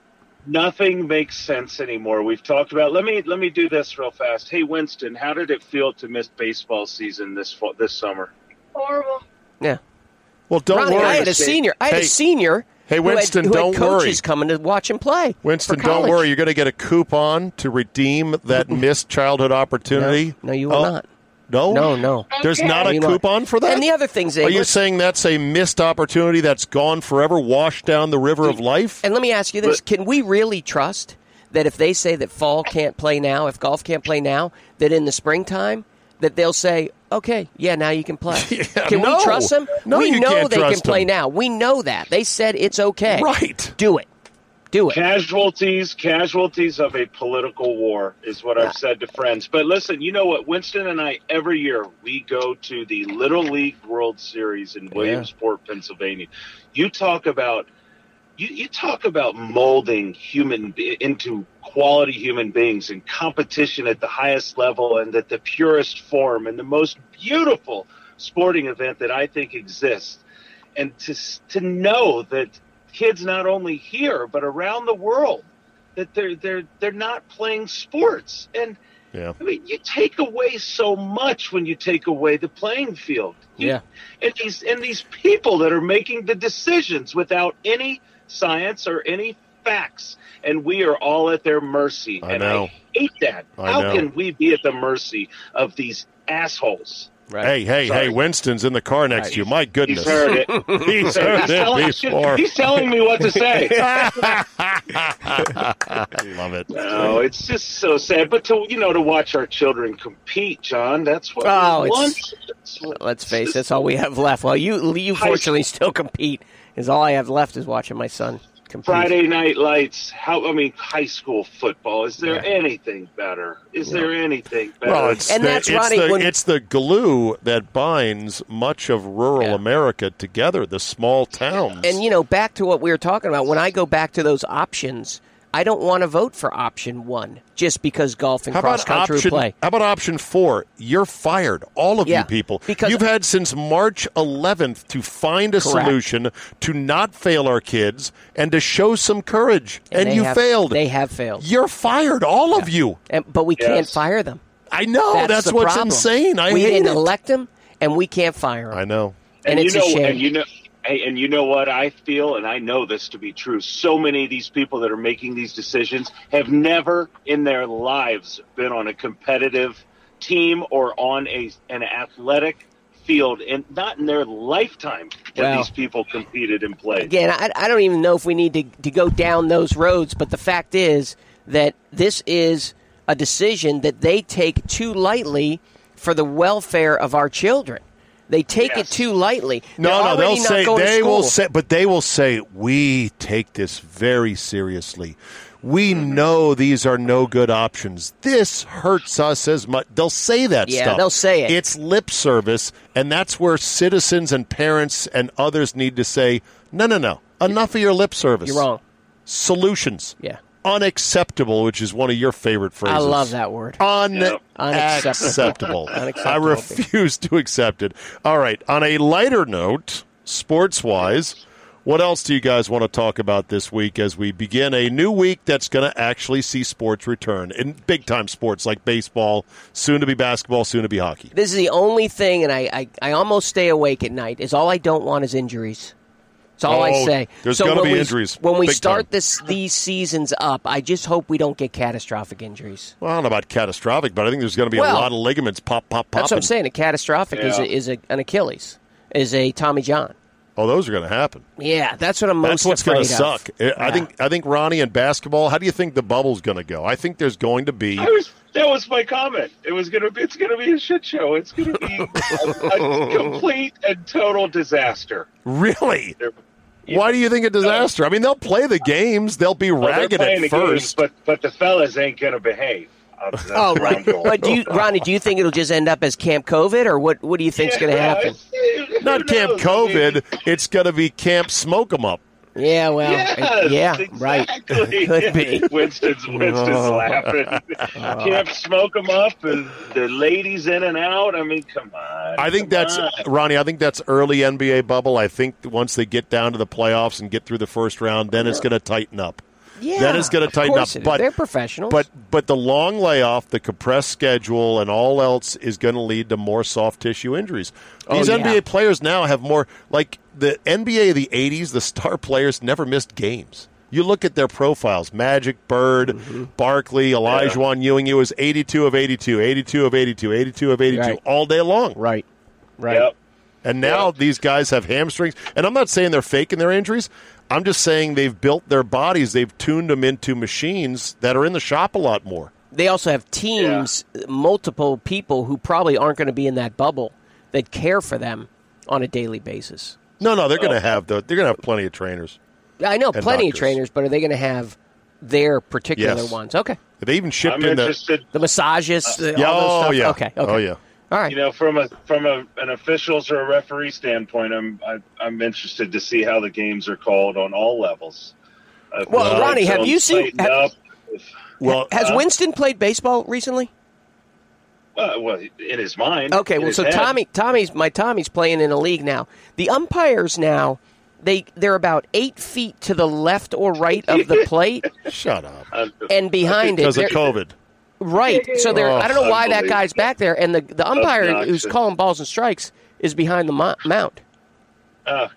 Speaker 3: Nothing makes sense anymore. We've talked about. Let me let me do this real fast. Hey, Winston, how did it feel to miss baseball season this fall, this summer?
Speaker 5: Horrible.
Speaker 4: Yeah,
Speaker 1: Well, don't
Speaker 4: Ronnie,
Speaker 1: worry.
Speaker 4: I had a senior. I had
Speaker 1: Hey,
Speaker 4: a senior.
Speaker 1: Hey,
Speaker 4: who had-
Speaker 1: Winston,
Speaker 4: who had,
Speaker 1: don't
Speaker 4: coaches
Speaker 1: worry.
Speaker 4: coming to watch him play.
Speaker 1: Winston, don't worry. You're going to get a coupon to redeem that missed childhood opportunity.
Speaker 4: No, no, you will
Speaker 1: Oh,
Speaker 4: not.
Speaker 1: No,
Speaker 4: No, no.
Speaker 1: There's
Speaker 5: Okay.
Speaker 1: not a
Speaker 4: You know-
Speaker 1: coupon for that.
Speaker 4: And the other thing, Zay,
Speaker 1: Are you saying that's a missed opportunity that's gone forever, washed down the river of life?
Speaker 4: And let me ask you this: Can we really trust that if they say that fall can't play now, if golf can't play now, that in the springtime that they'll say, "Okay, yeah, now you can play"?
Speaker 1: Yeah,
Speaker 4: can
Speaker 1: no.
Speaker 4: we trust them?
Speaker 1: No,
Speaker 4: we
Speaker 1: you
Speaker 4: know
Speaker 1: can't
Speaker 4: they can
Speaker 1: trust
Speaker 4: play
Speaker 1: them.
Speaker 4: now. We know that they said it's okay.
Speaker 1: Right.
Speaker 4: Do it. Do it.
Speaker 3: Casualties, casualties of a political war is what I've said to friends. But listen, you know what? Winston and I, every year, we go to the Little League World Series in Williamsport, Pennsylvania. You talk about you, you talk about molding human into quality human beings and competition at the highest level and at the purest form and the most beautiful sporting event that I think exists. And to to know that kids not only here but around the world that they're they're they're not playing sports and
Speaker 1: Yeah.
Speaker 3: I mean, you take away so much when you take away the playing field. You-
Speaker 4: Yeah.
Speaker 3: and these and these people that are making the decisions without any science or any facts, and we are all at their mercy.
Speaker 1: I
Speaker 3: and
Speaker 1: know.
Speaker 3: I hate that.
Speaker 1: I
Speaker 3: How
Speaker 1: know.
Speaker 3: can we be at the mercy of these assholes?
Speaker 4: Right.
Speaker 1: Hey, hey,
Speaker 3: Sorry.
Speaker 1: hey! Winston's in the car next to you. My goodness,
Speaker 3: He's heard it.
Speaker 1: He's
Speaker 3: He's
Speaker 1: heard it
Speaker 3: telling,
Speaker 1: before.
Speaker 3: he's telling me what to say.
Speaker 1: I love it.
Speaker 3: No, it's just so sad. But to you know, to watch our children compete, John, that's what
Speaker 4: Oh,
Speaker 3: we
Speaker 4: it's-
Speaker 3: want.
Speaker 4: Let's face it, that's all we have left. Well, you you fortunately still compete. Is all I have left is watching my son compete.
Speaker 3: Friday night lights. How I mean, high school football. Is there anything better? Is there anything better?
Speaker 1: Well, it's
Speaker 4: And
Speaker 1: the,
Speaker 4: that's
Speaker 1: it's
Speaker 4: Ronnie,
Speaker 1: the,
Speaker 4: when-
Speaker 1: it's the glue that binds much of rural
Speaker 4: Yeah.
Speaker 1: America together, the small towns.
Speaker 4: And you know, back to what we were talking about. When I go back to those options, I don't want to vote for option one just because golf and
Speaker 1: how
Speaker 4: cross
Speaker 1: about
Speaker 4: country
Speaker 1: option?
Speaker 4: play.
Speaker 1: How about option four? You're fired, all of
Speaker 4: Yeah,
Speaker 1: you people.
Speaker 4: because-
Speaker 1: You've had since March 11th to find a
Speaker 4: Correct.
Speaker 1: solution to not fail our kids and to show some courage, and,
Speaker 4: they
Speaker 1: you
Speaker 4: have-
Speaker 1: failed.
Speaker 4: They have failed,
Speaker 1: You're fired, all of you.
Speaker 4: and, but we can't fire them.
Speaker 1: I know
Speaker 4: That's,
Speaker 1: that's,
Speaker 4: the
Speaker 1: what's
Speaker 4: problem.
Speaker 1: insane. I
Speaker 4: we
Speaker 1: hate
Speaker 4: didn't
Speaker 1: it.
Speaker 4: elect them, and we can't fire them.
Speaker 1: I know.
Speaker 4: and
Speaker 3: you
Speaker 4: it's
Speaker 3: know,
Speaker 4: a shame.
Speaker 3: And you know, hey, and you know what I feel, and I know this to be true. So many of these people that are making these decisions have never in their lives been on a competitive team or on a an athletic field, and not in their lifetime have these people competed and played.
Speaker 4: Again, I, I don't even know if we need to, to go down those roads, but the fact is that this is a decision that they take too lightly for the welfare of our children. They take
Speaker 3: Yes.
Speaker 4: it too lightly.
Speaker 1: No, no, they'll say they will say, but they will say we take this very seriously. We mm-hmm. know these are no good options. This hurts us as much. They'll say that
Speaker 4: Yeah,
Speaker 1: stuff.
Speaker 4: they'll say it.
Speaker 1: It's lip service, and that's where citizens and parents and others need to say, no, no, no, enough of your lip service.
Speaker 4: You're wrong.
Speaker 1: Solutions.
Speaker 4: Yeah.
Speaker 1: Unacceptable, which is one of your favorite phrases.
Speaker 4: I love that word.
Speaker 1: Unacceptable.
Speaker 4: Unacceptable.
Speaker 1: I refuse to accept it. All right. On a lighter note, sports wise, what else do you guys want to talk about this week as we begin a new week that's going to actually see sports return in big time sports like baseball, soon to be basketball, soon to be hockey?
Speaker 4: This is the only thing, and I, I, I almost stay awake at night, is all I don't want is injuries. That's all I
Speaker 1: Oh,
Speaker 4: say.
Speaker 1: there's
Speaker 4: so
Speaker 1: gonna
Speaker 4: when
Speaker 1: be
Speaker 4: we,
Speaker 1: injuries,
Speaker 4: When we start
Speaker 1: time.
Speaker 4: this these seasons up, I just hope we don't get catastrophic injuries.
Speaker 1: Well, I don't know about catastrophic, but I think there's going to be
Speaker 4: Well,
Speaker 1: a lot of ligaments pop, pop, pop.
Speaker 4: That's what I'm saying. A catastrophic is, a, is a, an Achilles, is a Tommy John.
Speaker 1: Oh, those are going to happen.
Speaker 4: Yeah, that's what I'm most
Speaker 1: That's what's
Speaker 4: going to
Speaker 1: suck. I think. I think Ronnie and basketball. How do you think the bubble's going to go? I think there's going to be.
Speaker 3: I was, that was my comment. It was gonna be. It's gonna be a shit show. It's gonna be a, a complete and total disaster.
Speaker 1: Really?
Speaker 3: They're-
Speaker 1: Why do you think a disaster? I mean, they'll play the games. They'll be
Speaker 3: Well,
Speaker 1: ragged
Speaker 3: playing
Speaker 1: at first.
Speaker 3: games, but but the fellas ain't gonna behave.
Speaker 4: Oh, right. But do you, Ronnie? Do you think it'll just end up as Camp COVID, or what? What do you think's going to
Speaker 3: Yeah,
Speaker 4: happen?
Speaker 3: who
Speaker 1: Not Camp
Speaker 3: knows?
Speaker 1: COVID. It's going to be Camp Smoke 'em Up.
Speaker 4: Yeah, well,
Speaker 3: Yes,
Speaker 4: yeah,
Speaker 3: exactly.
Speaker 4: right. Could be.
Speaker 3: Winston's Winston's
Speaker 4: Oh.
Speaker 3: laughing. Uh, Can't smoke them up, and the ladies in and out. I mean, come on.
Speaker 1: I think that's
Speaker 3: on.
Speaker 1: Ronnie. I think that's early NBA bubble. I think once they get down to the playoffs and get through the first round, then it's going to tighten up.
Speaker 4: Yeah,
Speaker 1: Then it's going to tighten up.
Speaker 4: course it is.
Speaker 1: But
Speaker 4: they're professionals.
Speaker 1: But but the long layoff, the compressed schedule, and all else is going to lead to more soft tissue injuries.
Speaker 4: Oh,
Speaker 1: These
Speaker 4: yeah.
Speaker 1: NBA players now have more like the NBA of the '80s. The star players never missed games. You look at their profiles: Magic, Bird,
Speaker 4: Mm-hmm.
Speaker 1: Barkley, Elijah Ewing. It was 82 of 82, 82 of 82, 82 of 82
Speaker 4: Right.
Speaker 1: all day long.
Speaker 4: right, right.
Speaker 3: Yep.
Speaker 1: And now
Speaker 3: Yeah.
Speaker 1: these guys have hamstrings. And I'm not saying they're faking their injuries. I'm just saying they've built their bodies. They've tuned them into machines that are in the shop a lot more.
Speaker 4: They also have teams, multiple people who probably aren't going to be in that bubble that care for them on a daily basis.
Speaker 1: No, no, they're going to oh. have the, they're going to have plenty of trainers.
Speaker 4: I know
Speaker 1: And
Speaker 4: plenty of trainers, but are they going to have their particular
Speaker 1: Yes.
Speaker 4: ones? Okay,
Speaker 1: They even shipped
Speaker 3: I'm
Speaker 1: in the
Speaker 3: interested.
Speaker 4: the massagists. Uh, the-
Speaker 1: yeah,
Speaker 4: those
Speaker 1: oh
Speaker 4: stuff.
Speaker 1: yeah,
Speaker 4: Okay, okay.
Speaker 1: oh yeah.
Speaker 4: All right.
Speaker 3: You know, from a from a, an officials or a referee standpoint, I'm I, I'm interested to see how the games are called on all levels. Uh,
Speaker 4: Well,
Speaker 3: if
Speaker 4: Ronnie, have you seen- have-
Speaker 3: up, if-
Speaker 1: Well,
Speaker 4: Has
Speaker 3: uh,
Speaker 4: Winston played baseball recently?
Speaker 3: well, well, in his mind.
Speaker 4: Okay, well, so
Speaker 3: head.
Speaker 4: Tommy, Tommy's my Tommy's playing in a league now. The umpires now they they're about eight feet to the left or right of the plate
Speaker 1: shut up.
Speaker 3: Uh,
Speaker 4: and behind it.
Speaker 1: Because of COVID.
Speaker 4: Right. So they're
Speaker 1: Oh,
Speaker 4: I don't know why that guy's back there, and the the umpire who's calling balls and strikes is behind the mo- mount.
Speaker 3: oh God,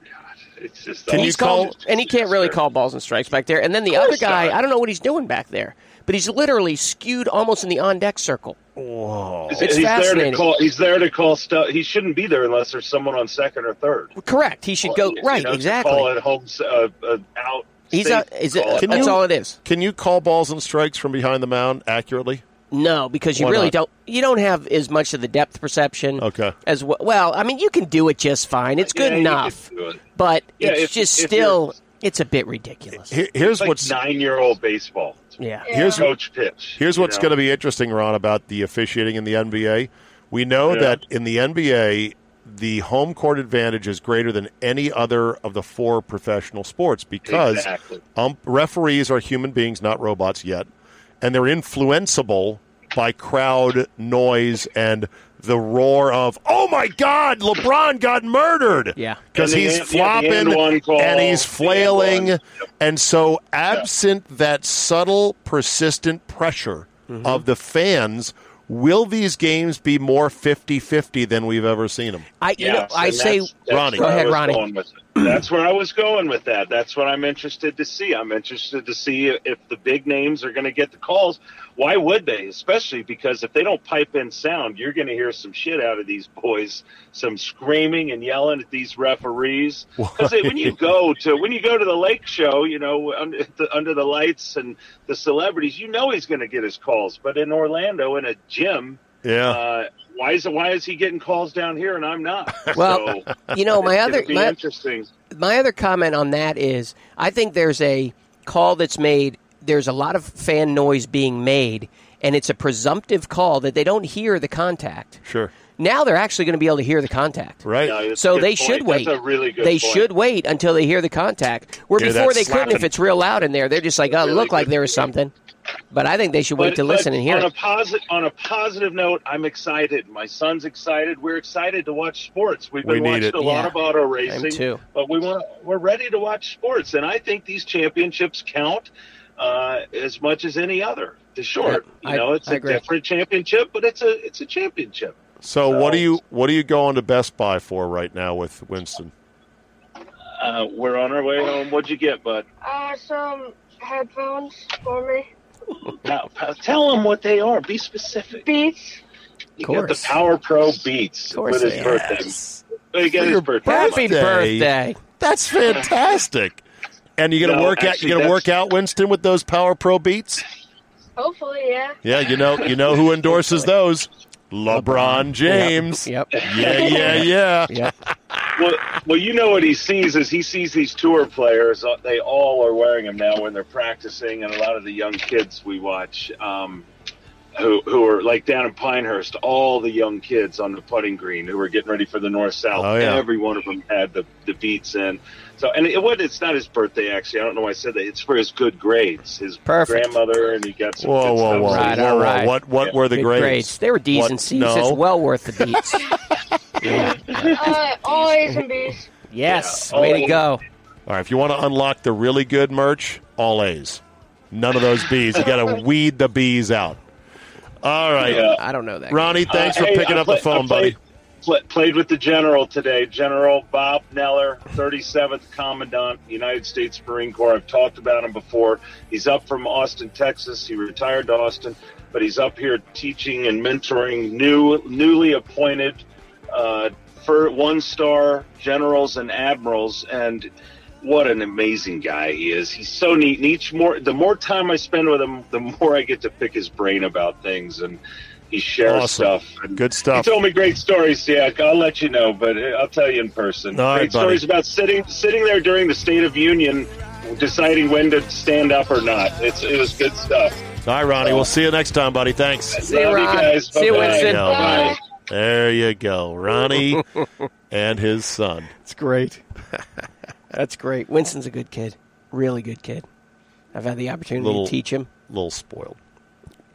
Speaker 3: it's just.
Speaker 1: Can you
Speaker 4: He's
Speaker 1: call-
Speaker 4: called, and he can't really call balls and strikes back there. And then the other guy,
Speaker 3: not.
Speaker 4: I don't know what he's doing back there, but he's literally skewed almost in the on deck circle.
Speaker 3: He's,
Speaker 4: It's
Speaker 3: he's there to call. He's there to call stuff. He shouldn't be there unless there's someone on second or third.
Speaker 4: Correct. He should go
Speaker 3: You
Speaker 4: right.
Speaker 3: know,
Speaker 4: Exactly.
Speaker 3: Call it home. Uh, uh, out.
Speaker 4: He's
Speaker 3: safe
Speaker 4: a, is it,
Speaker 3: call.
Speaker 1: Can
Speaker 4: that's
Speaker 1: you-
Speaker 4: all it is.
Speaker 1: Can you call balls and strikes from behind the mound accurately?
Speaker 4: No, because you
Speaker 1: Why
Speaker 4: really
Speaker 1: not?
Speaker 4: don't. You don't have as much of the depth perception.
Speaker 1: Okay.
Speaker 4: As well. Well, I mean, you can do it just fine. It's good
Speaker 3: Yeah, you can
Speaker 4: enough,
Speaker 3: do it.
Speaker 4: but
Speaker 3: Yeah,
Speaker 4: it's
Speaker 3: if-
Speaker 4: just
Speaker 3: if
Speaker 4: still. It's a bit ridiculous.
Speaker 1: Here- here's
Speaker 3: It's like
Speaker 1: what's
Speaker 3: nine-year-old baseball.
Speaker 4: yeah.
Speaker 1: here's
Speaker 3: Coach pitch.
Speaker 1: Here's what's going to be interesting, Ron, about the officiating in the NBA. We know
Speaker 3: Yeah.
Speaker 1: that in the NBA, the home court advantage is greater than any other of the four professional sports because
Speaker 3: Exactly.
Speaker 1: um, referees are human beings, not robots yet, and they're influenceable by crowd noise and the roar of "Oh my God, LeBron got murdered!"
Speaker 4: Yeah.
Speaker 1: because he's
Speaker 3: and- yeah, the
Speaker 1: flopping
Speaker 3: and call,
Speaker 1: and he's flailing,
Speaker 3: one.
Speaker 1: and so absent that subtle, persistent pressure
Speaker 4: Mm-hmm.
Speaker 1: of the fans. Will these games be more 50-50 than we've ever seen them?
Speaker 4: I you know I say
Speaker 3: that's- that's
Speaker 1: Ronnie.
Speaker 4: Go ahead, Ronnie.
Speaker 3: Going with it. That's where I was going with that. That's what I'm interested to see. I'm interested to see if the big names are going to get the calls. Why would they? Especially because if they don't pipe in sound, you're going to hear some shit out of these boys, some screaming and yelling at these referees. Because when you go to when you go to the lake show, you know under the, under the lights and the celebrities, you know he's going to get his calls. But in Orlando, in a gym,
Speaker 1: Yeah.
Speaker 3: uh, why is why is he getting calls down here and I'm not?
Speaker 4: Well,
Speaker 3: So,
Speaker 4: you know my other my,
Speaker 3: interesting.
Speaker 4: my other comment on that is I think there's a call that's made. There's a lot of fan noise being made, and it's a presumptive call that they don't hear the contact.
Speaker 1: Sure.
Speaker 4: Now they're actually going to be able to hear the contact.
Speaker 1: Right.
Speaker 3: No,
Speaker 4: So they
Speaker 3: point.
Speaker 4: should wait.
Speaker 3: That's a really good
Speaker 4: they
Speaker 3: point.
Speaker 4: should wait until they hear the contact. Where
Speaker 1: Hear
Speaker 4: before
Speaker 1: that
Speaker 4: they couldn't if it's real loud in there. They're just like, oh,
Speaker 3: Really
Speaker 4: look like
Speaker 3: good
Speaker 4: there was
Speaker 3: point.
Speaker 4: something. But I think they should wait
Speaker 3: But-
Speaker 4: to listen and hear
Speaker 3: on
Speaker 4: it.
Speaker 3: a positive on a positive note, I'm excited. My son's excited. We're excited to watch sports. We've
Speaker 1: We
Speaker 3: been
Speaker 1: need
Speaker 3: watching
Speaker 1: it.
Speaker 3: a lot of auto racing,
Speaker 4: too.
Speaker 3: but we want we're ready to watch sports, and I think these championships count uh, as much as any other. The short,
Speaker 4: Yeah,
Speaker 3: you
Speaker 4: I-
Speaker 3: know, it's
Speaker 4: I
Speaker 3: a
Speaker 4: agree.
Speaker 3: different championship, but it's a it's a championship.
Speaker 1: So,
Speaker 3: So-
Speaker 1: what do you what are you going to Best Buy for right now with Winston?
Speaker 3: Uh, we're on our way home. What'd you get, bud?
Speaker 5: Uh, some headphones for me.
Speaker 3: Now, pa- tell them what they are. Be specific.
Speaker 5: Beats.
Speaker 3: You got the. Power Pro Beats
Speaker 4: Of course
Speaker 3: with his
Speaker 4: they
Speaker 3: birthday. He oh, got his birthday.
Speaker 4: Happy
Speaker 1: birthday.
Speaker 4: birthday.
Speaker 1: That's fantastic. And you gonna
Speaker 3: No,
Speaker 1: work out?
Speaker 3: actually,
Speaker 1: You gonna
Speaker 3: that's-
Speaker 1: work out, Winston, with those Power Pro Beats?
Speaker 5: Hopefully, yeah.
Speaker 1: Yeah, you know, you know who endorses those? LeBron James.
Speaker 4: Yep.
Speaker 1: Yeah, yeah, yeah.
Speaker 4: Yep.
Speaker 3: Well, well, you know what he sees is he sees these tour players. uh, They all are wearing them now when they're practicing, and a lot of the young kids we watch. Um, who who were like down in Pinehurst, all the young kids on the putting green who were getting ready for the North South.
Speaker 1: Oh, yeah.
Speaker 3: Every one of them had the, the beats in. So and it, what it's not his birthday actually. I don't know why I said that. It's for his good grades. His
Speaker 4: Perfect.
Speaker 3: grandmother and he got some
Speaker 1: Whoa,
Speaker 3: good
Speaker 1: whoa, whoa,
Speaker 4: Right,
Speaker 1: whoa, whoa.
Speaker 4: right.
Speaker 1: What, what
Speaker 3: Yeah.
Speaker 1: were the
Speaker 4: Good
Speaker 1: grades?
Speaker 4: grades. They were D's
Speaker 1: What?
Speaker 4: and C's.
Speaker 1: No.
Speaker 4: It's well worth the beats.
Speaker 5: Uh, all A's and B's.
Speaker 4: yes.
Speaker 3: Yeah.
Speaker 4: Way to
Speaker 3: Oh.
Speaker 4: go.
Speaker 1: All right, if you want to unlock the really good merch, all A's. None of those B's. You got to weed the B's out. All right.
Speaker 3: Yeah.
Speaker 4: I don't know that.
Speaker 1: Ronnie, thanks
Speaker 3: Uh,
Speaker 1: for
Speaker 3: hey,
Speaker 1: picking
Speaker 3: I
Speaker 1: up the phone,
Speaker 3: I
Speaker 1: buddy.
Speaker 3: Played, played with the general today, General Bob Neller, 37th Commandant, United States Marine Corps. I've talked about him before. He's up from Austin, Texas. He retired to Austin, but he's up here teaching and mentoring new, newly appointed uh, one-star generals and admirals, and what an amazing guy he is. He's so neat. And each more, the more time I spend with him, the more I get to pick his brain about things, and he shares
Speaker 1: Awesome.
Speaker 3: stuff. And
Speaker 1: Good stuff.
Speaker 3: He told me great stories. Yeah, I'll let you know, but I'll tell you in person.
Speaker 1: All right,
Speaker 3: great
Speaker 1: buddy.
Speaker 3: stories about sitting sitting there during the State of Union, deciding when to stand up or not. It's it was good stuff.
Speaker 1: All right, Ronnie. We'll see you next time, buddy. Thanks.
Speaker 4: See you,
Speaker 3: Love you
Speaker 4: Ron.
Speaker 3: guys.
Speaker 4: See you,
Speaker 3: Bye-bye.
Speaker 4: Winston.
Speaker 1: Yeah,
Speaker 5: Bye.
Speaker 1: There you go. Ronnie and his son.
Speaker 4: It's great. That's great. Winston's a good kid. Really good kid. I've had the opportunity
Speaker 1: Little-
Speaker 4: to teach him.
Speaker 1: A little spoiled.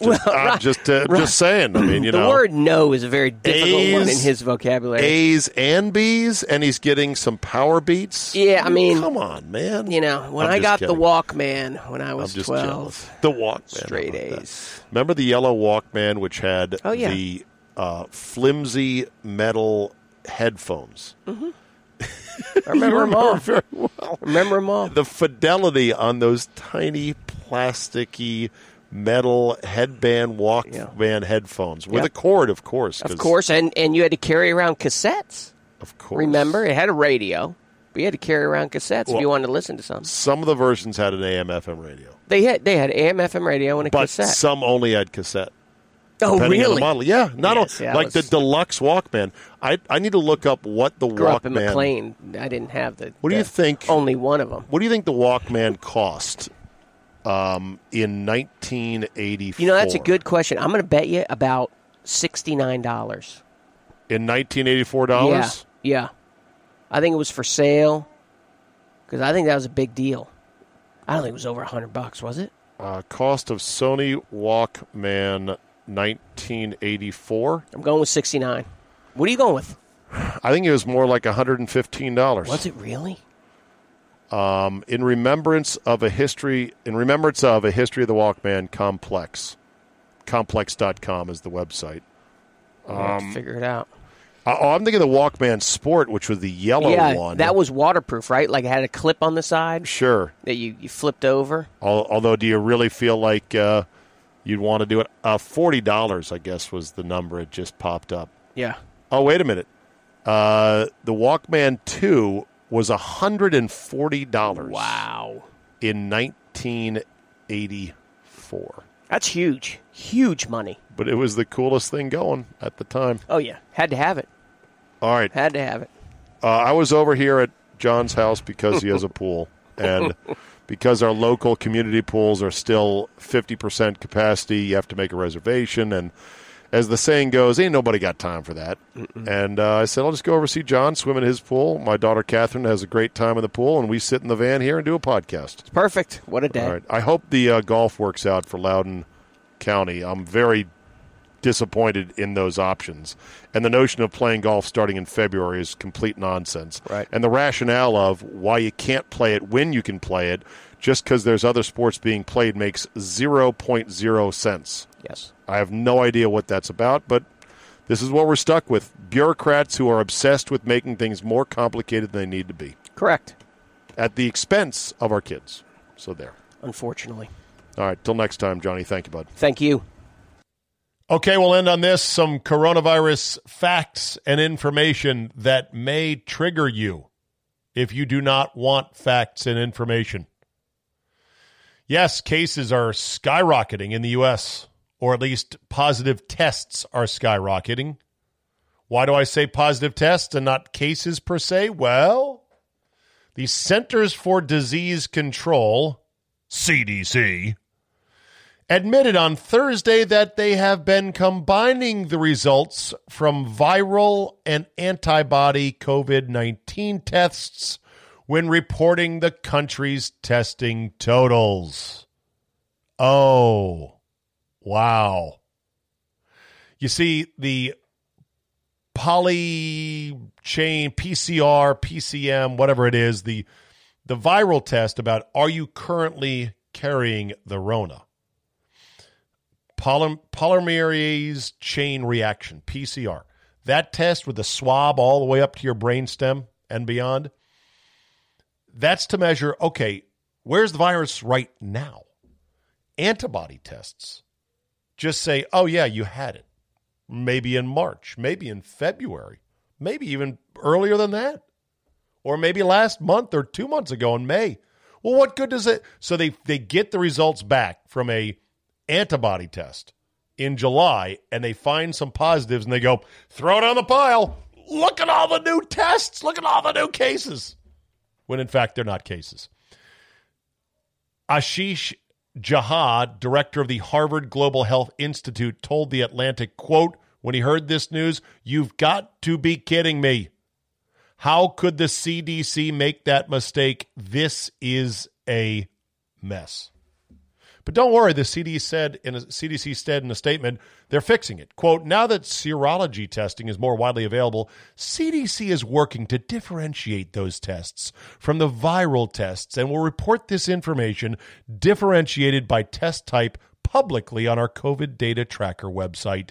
Speaker 4: Well,
Speaker 1: Just, I'm just, uh,
Speaker 4: Right.
Speaker 1: just saying. I mean, you
Speaker 4: the
Speaker 1: know,
Speaker 4: word no is a very difficult one in his vocabulary.
Speaker 1: A's and B's, and he's getting some power beats.
Speaker 4: Yeah, I mean,
Speaker 1: come on, man.
Speaker 4: you know, when
Speaker 1: I'm
Speaker 4: I got
Speaker 1: kidding.
Speaker 4: the Walkman when I was
Speaker 1: just
Speaker 4: 12,
Speaker 1: jealous. The Walkman.
Speaker 4: straight
Speaker 1: about that?
Speaker 4: A's.
Speaker 1: Remember the yellow Walkman, which had
Speaker 4: Oh, yeah.
Speaker 1: the uh, flimsy metal headphones.
Speaker 4: I remember them all.
Speaker 1: very well.
Speaker 4: Remember them all.
Speaker 1: The fidelity on those tiny plasticky metal headband Walkman headphones with
Speaker 4: Yeah.
Speaker 1: a cord, of course.
Speaker 4: Of course, and, and you had to carry around cassettes.
Speaker 1: of course.
Speaker 4: Remember, it had a radio, but you had to carry around cassettes if you wanted to listen to something.
Speaker 1: Some of the versions had an AM/FM radio,
Speaker 4: They had they had AM FM radio and a
Speaker 1: but
Speaker 4: cassette.
Speaker 1: some only had cassette.
Speaker 4: oh,
Speaker 1: depending on the
Speaker 4: really?
Speaker 1: model. Yeah, not
Speaker 4: Yeah,
Speaker 1: only
Speaker 4: see, I
Speaker 1: like
Speaker 4: was-
Speaker 1: the deluxe Walkman. I I need to look up what the
Speaker 4: Grew
Speaker 1: Walkman.
Speaker 4: up in McLean. I didn't have the.
Speaker 1: What do you think-
Speaker 4: Only one of them.
Speaker 1: What do you think the Walkman cost um, in 1984?
Speaker 4: You know, that's a good question. I'm going to bet you about sixty nine dollars.
Speaker 1: in 1984 dollars.
Speaker 4: Yeah, yeah. I think it was for sale because I think that was a big deal. I don't think it was over a hundred bucks, was it?
Speaker 1: Uh, cost of Sony Walkman 1984.
Speaker 4: I'm going with sixty nine. What are you going with?
Speaker 1: I think it was more like 115 dollars.
Speaker 4: Was it really?
Speaker 1: In remembrance of a history in remembrance of a history of the Walkman complex complex.com is the website
Speaker 4: to figure it out.
Speaker 1: Oh i'm thinking the walkman sport which was the yellow
Speaker 4: yeah,
Speaker 1: one
Speaker 4: that was waterproof, right? Like it had a clip on the side
Speaker 1: sure
Speaker 4: that you, you flipped over.
Speaker 1: Al- although do you really feel like uh, you'd want to do it uh, $40 i guess was the number it just popped up
Speaker 4: Yeah.
Speaker 1: oh wait a minute uh, the walkman 2 was $140
Speaker 4: Wow.
Speaker 1: in 1984
Speaker 4: That's huge. Huge money.
Speaker 1: but it was the coolest thing going at the time.
Speaker 4: Oh yeah, had to have it.
Speaker 1: All right,
Speaker 4: Had to have it.
Speaker 1: uh, I was over here at John's house because he has a pool, and because our local community pools are still fifty percent capacity, you have to make a reservation. And as the saying goes, ain't nobody got time for that. And uh, I said, I'll just go over see John swim in his pool. My daughter Catherine has a great time in the pool, and we sit in the van here and do a podcast.
Speaker 4: It's Perfect. What a day.
Speaker 1: All right. I hope the uh, golf works out for Loudoun County. I'm very disappointed in those options. And the notion of playing golf starting in February is complete nonsense.
Speaker 4: Right.
Speaker 1: And the rationale of why you can't play it when you can play it just because there's other sports being played makes 0.0 sense.
Speaker 4: Yes.
Speaker 1: I have no idea what that's about, but this is what we're stuck with. Bureaucrats who are obsessed with making things more complicated than they need to be
Speaker 4: Correct.
Speaker 1: at the expense of our kids. So there.
Speaker 4: Unfortunately.
Speaker 1: All right. Till next time, Johnny. Thank you, bud.
Speaker 4: Thank you.
Speaker 1: Okay, we'll end on this some coronavirus facts and information that may trigger you if you do not want facts and information. Yes, cases are skyrocketing in the U.S., or at least positive tests are skyrocketing. Why do I say positive tests and not cases per se? Well, the Centers for Disease Control, CDC, admitted on Thursday that they have been combining the results from viral and antibody COVID 19 tests when reporting the country's testing totals. Oh, wow. You see, the poly chain PCR, PCM, whatever it is, the the viral test about are you currently carrying the Rona? Poly- polymerase chain reaction, PCR. That test with the swab all the way up to your brainstem and beyond, that's to measure, okay, where's the virus right now? Antibody tests just say, oh, yeah, you had it. Maybe in March, maybe in February, maybe even earlier than that or maybe last month or two months ago in May. Well, what good does it? So they they get the results back from a antibody test in July, and they find some positives, and they go throw it on the pile. Look at all the new tests. Look at all the new cases. When in fact they're not cases. Ashish Jha, director of the Harvard Global Health Institute, told the Atlantic, quote, when he heard this news, you've got to be kidding me. How could the CDC make that mistake? This is a mess. But don't worry, the CDC said in a CDC said in a statement, they're fixing it. Quote, now that serology testing is more widely available, CDC is working to differentiate those tests from the viral tests and will report this information differentiated by test type publicly on our COVID data tracker website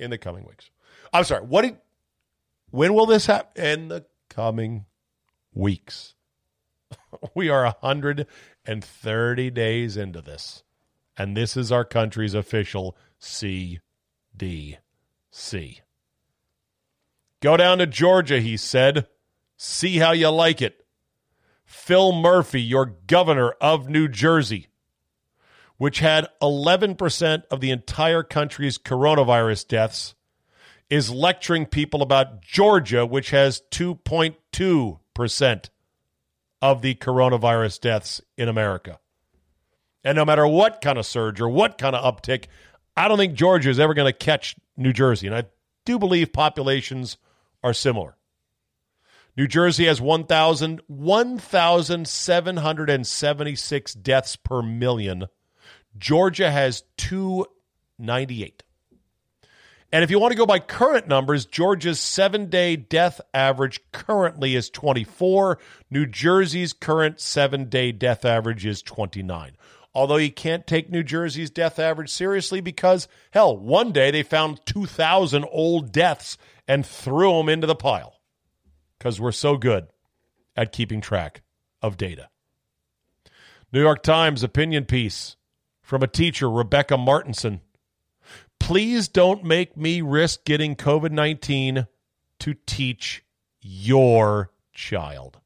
Speaker 1: in the coming weeks. I'm sorry, what did when will this happen? In the coming weeks. we are 130 days into this. And this is our country's official CDC. Go down to Georgia, he said. See how you like it. Phil Murphy, your governor of New Jersey, which had 11% of the entire country's coronavirus deaths, is lecturing people about Georgia, which has 2.2% of the coronavirus deaths in America. And no matter what kind of surge or what kind of uptick, I don't think Georgia is ever going to catch New Jersey. And I do believe populations are similar. New Jersey has 1,000, 1,776 deaths per million. Georgia has 298. And if you want to go by current numbers, Georgia's seven day death average currently is 24. New Jersey's current seven day death average is 29. Although you can't take New Jersey's death average seriously because, hell, one day they found 2,000 old deaths and threw them into the pile because we're so good at keeping track of data. New York Times opinion piece from a teacher, Rebecca Martinson. Please don't make me risk getting COVID 19 to teach your child.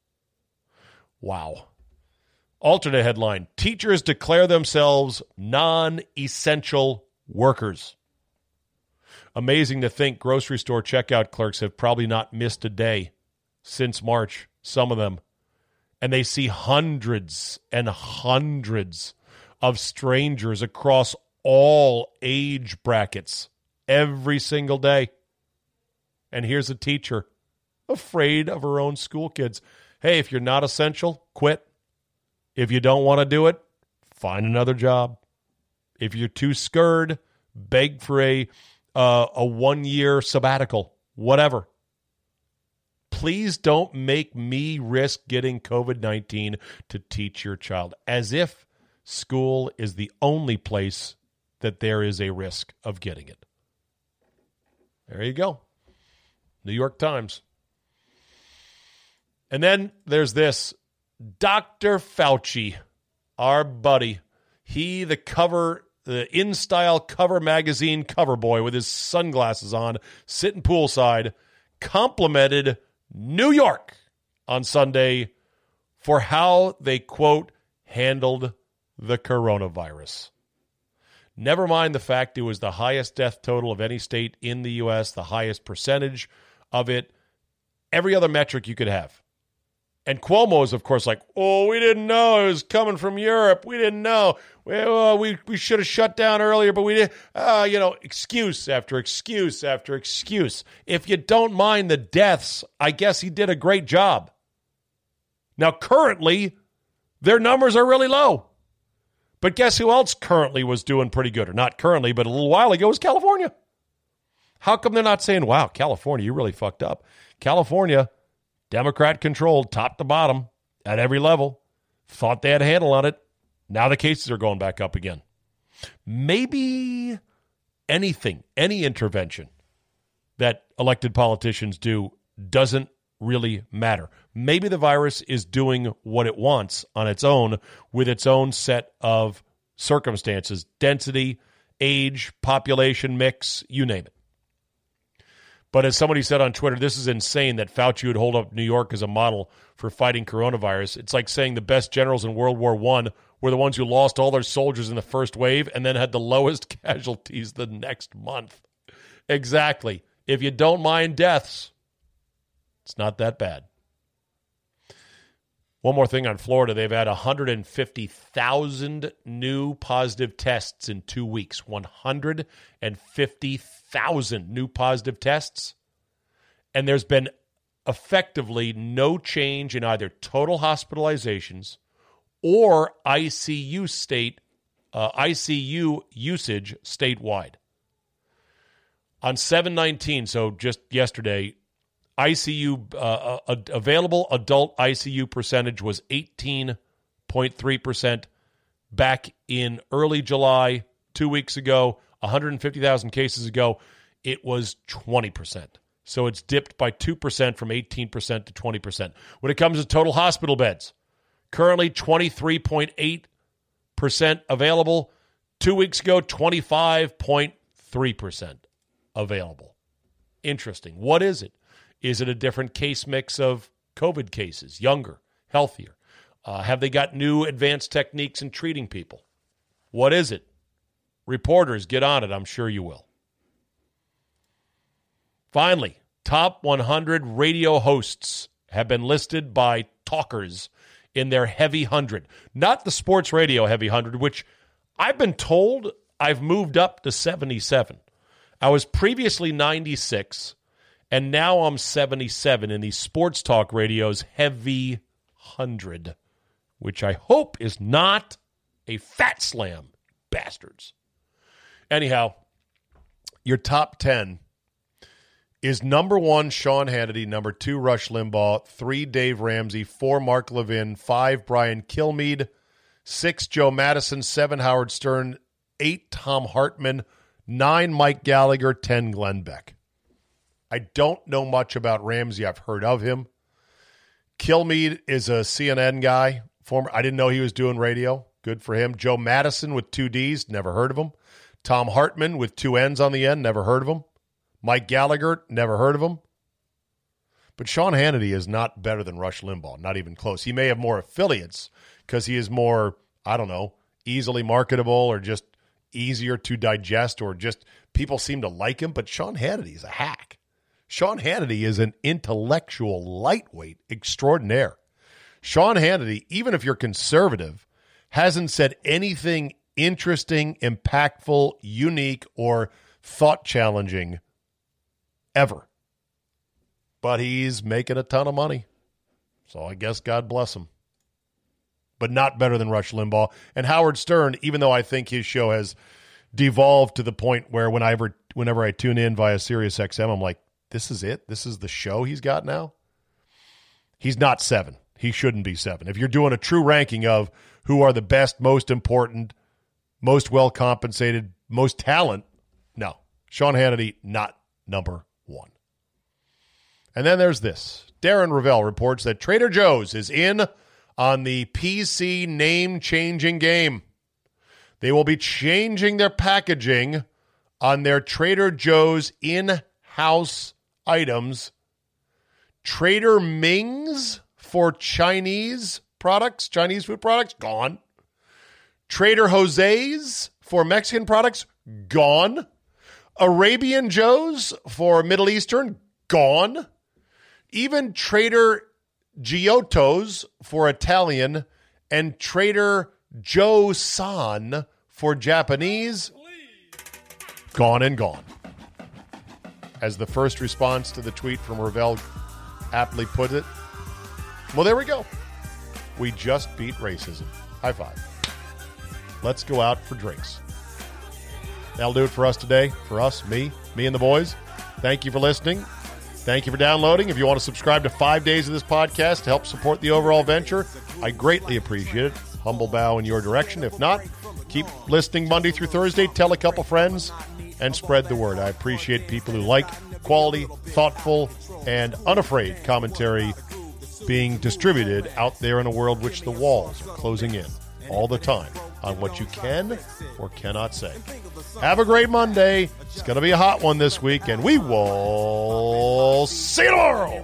Speaker 1: Wow. Alternate headline Teachers declare themselves non essential workers. Amazing to think grocery store checkout clerks have probably not missed a day since March, some of them. And they see hundreds and hundreds of strangers across all age brackets every single day. And here's a teacher afraid of her own school kids. Hey, if you're not essential, quit. If you don't want to do it, find another job. If you're too scared, beg for a uh, a one year sabbatical, whatever. Please don't make me risk getting COVID 19 to teach your child as if school is the only place that there is a risk of getting it. There you go. New York Times. And then there's this Dr. Fauci, our buddy. He, the cover, the in style cover magazine cover boy with his sunglasses on, sitting poolside, complimented New York on Sunday for how they, quote, handled the coronavirus. Never mind the fact it was the highest death total of any state in the U.S., the highest percentage of it, every other metric you could have. And Cuomo is, of course, like, oh, we didn't know it was coming from Europe. We didn't know. Well, we, we should have shut down earlier, but we did. Uh, you know, excuse after excuse after excuse. If you don't mind the deaths, I guess he did a great job. Now, currently, their numbers are really low. But guess who else currently was doing pretty good? Or not currently, but a little while ago was California. How come they're not saying, wow, California, you really fucked up? California, Democrat controlled, top to bottom, at every level, thought they had a handle on it. Now the cases are going back up again. Maybe anything, any intervention that elected politicians do doesn't really matter. Maybe the virus is doing what it wants on its own with its own set of circumstances density, age, population mix, you name it. But as somebody said on Twitter, this is insane that Fauci would hold up New York as a model for fighting coronavirus. It's like saying the best generals in World War I were the ones who lost all their soldiers in the first wave and then had the lowest casualties the next month. Exactly. If you don't mind deaths, it's not that bad. One more thing on Florida. They've had 150,000 new positive tests in two weeks. 150,000 new positive tests. And there's been effectively no change in either total hospitalizations or ICU state uh, ICU usage statewide. On 719, so just yesterday, ICU uh, uh, available adult ICU percentage was 18.3% back in early July, 2 weeks ago, 150,000 cases ago, it was 20%. So it's dipped by 2% from 18% to 20%. When it comes to total hospital beds, currently 23.8% available. 2 weeks ago 25.3% available. Interesting. What is it? Is it a different case mix of COVID cases, younger, healthier? Uh, have they got new advanced techniques in treating people? What is it? Reporters, get on it. I'm sure you will. Finally, top 100 radio hosts have been listed by talkers in their heavy 100. Not the sports radio heavy 100, which I've been told I've moved up to 77. I was previously 96. And now I'm 77 in the Sports Talk Radio's Heavy 100, which I hope is not a fat slam, bastards. Anyhow, your top 10 is number one, Sean Hannity, number two, Rush Limbaugh, three, Dave Ramsey, four, Mark Levin, five, Brian Kilmeade, six, Joe Madison, seven, Howard Stern, eight, Thom Hartmann, nine, Mike Gallagher, 10, Glenn Beck. I don't know much about Ramsey. I've heard of him. Kilmeade is a CNN guy. Former, I didn't know he was doing radio. Good for him. Joe Madison with two D's. Never heard of him. Thom Hartmann with two N's on the end. Never heard of him. Mike Gallagher. Never heard of him. But Sean Hannity is not better than Rush Limbaugh. Not even close. He may have more affiliates because he is more, I don't know, easily marketable or just easier to digest or just people seem to like him. But Sean Hannity is a hack. Sean Hannity is an intellectual lightweight extraordinaire. Sean Hannity, even if you're conservative, hasn't said anything interesting, impactful, unique, or thought challenging ever. But he's making a ton of money. So I guess God bless him. But not better than Rush Limbaugh. And Howard Stern, even though I think his show has devolved to the point where whenever whenever I tune in via Sirius XM, I'm like, this is it. This is the show he's got now. He's not seven. He shouldn't be seven. If you're doing a true ranking of who are the best, most important, most well compensated, most talent, no. Sean Hannity, not number one. And then there's this. Darren Rovell reports that Trader Joe's is in on the PC name changing game. They will be changing their packaging on their Trader Joe's in house items. Trader Ming's for Chinese products, Chinese food products, gone. Trader Jose's for Mexican products, gone. Arabian Joe's for Middle Eastern, gone. Even Trader Giottos for Italian, and Trader Joe San for Japanese. Gone and gone. As the first response to the tweet from Rovell aptly put it. Well, there we go. We just beat racism. High five. Let's go out for drinks. That'll do it for us today. For us, me, me and the boys. Thank you for listening. Thank you for downloading. If you want to subscribe to five days of this podcast to help support the overall venture, I greatly appreciate it. Humble bow in your direction. If not, keep listening Monday through Thursday. Tell a couple friends and spread the word. I appreciate people who like quality, thoughtful, and unafraid commentary being distributed out there in a world which the walls are closing in all the time on what you can or cannot say. Have a great Monday. It's going to be a hot one this week, and we will see you tomorrow.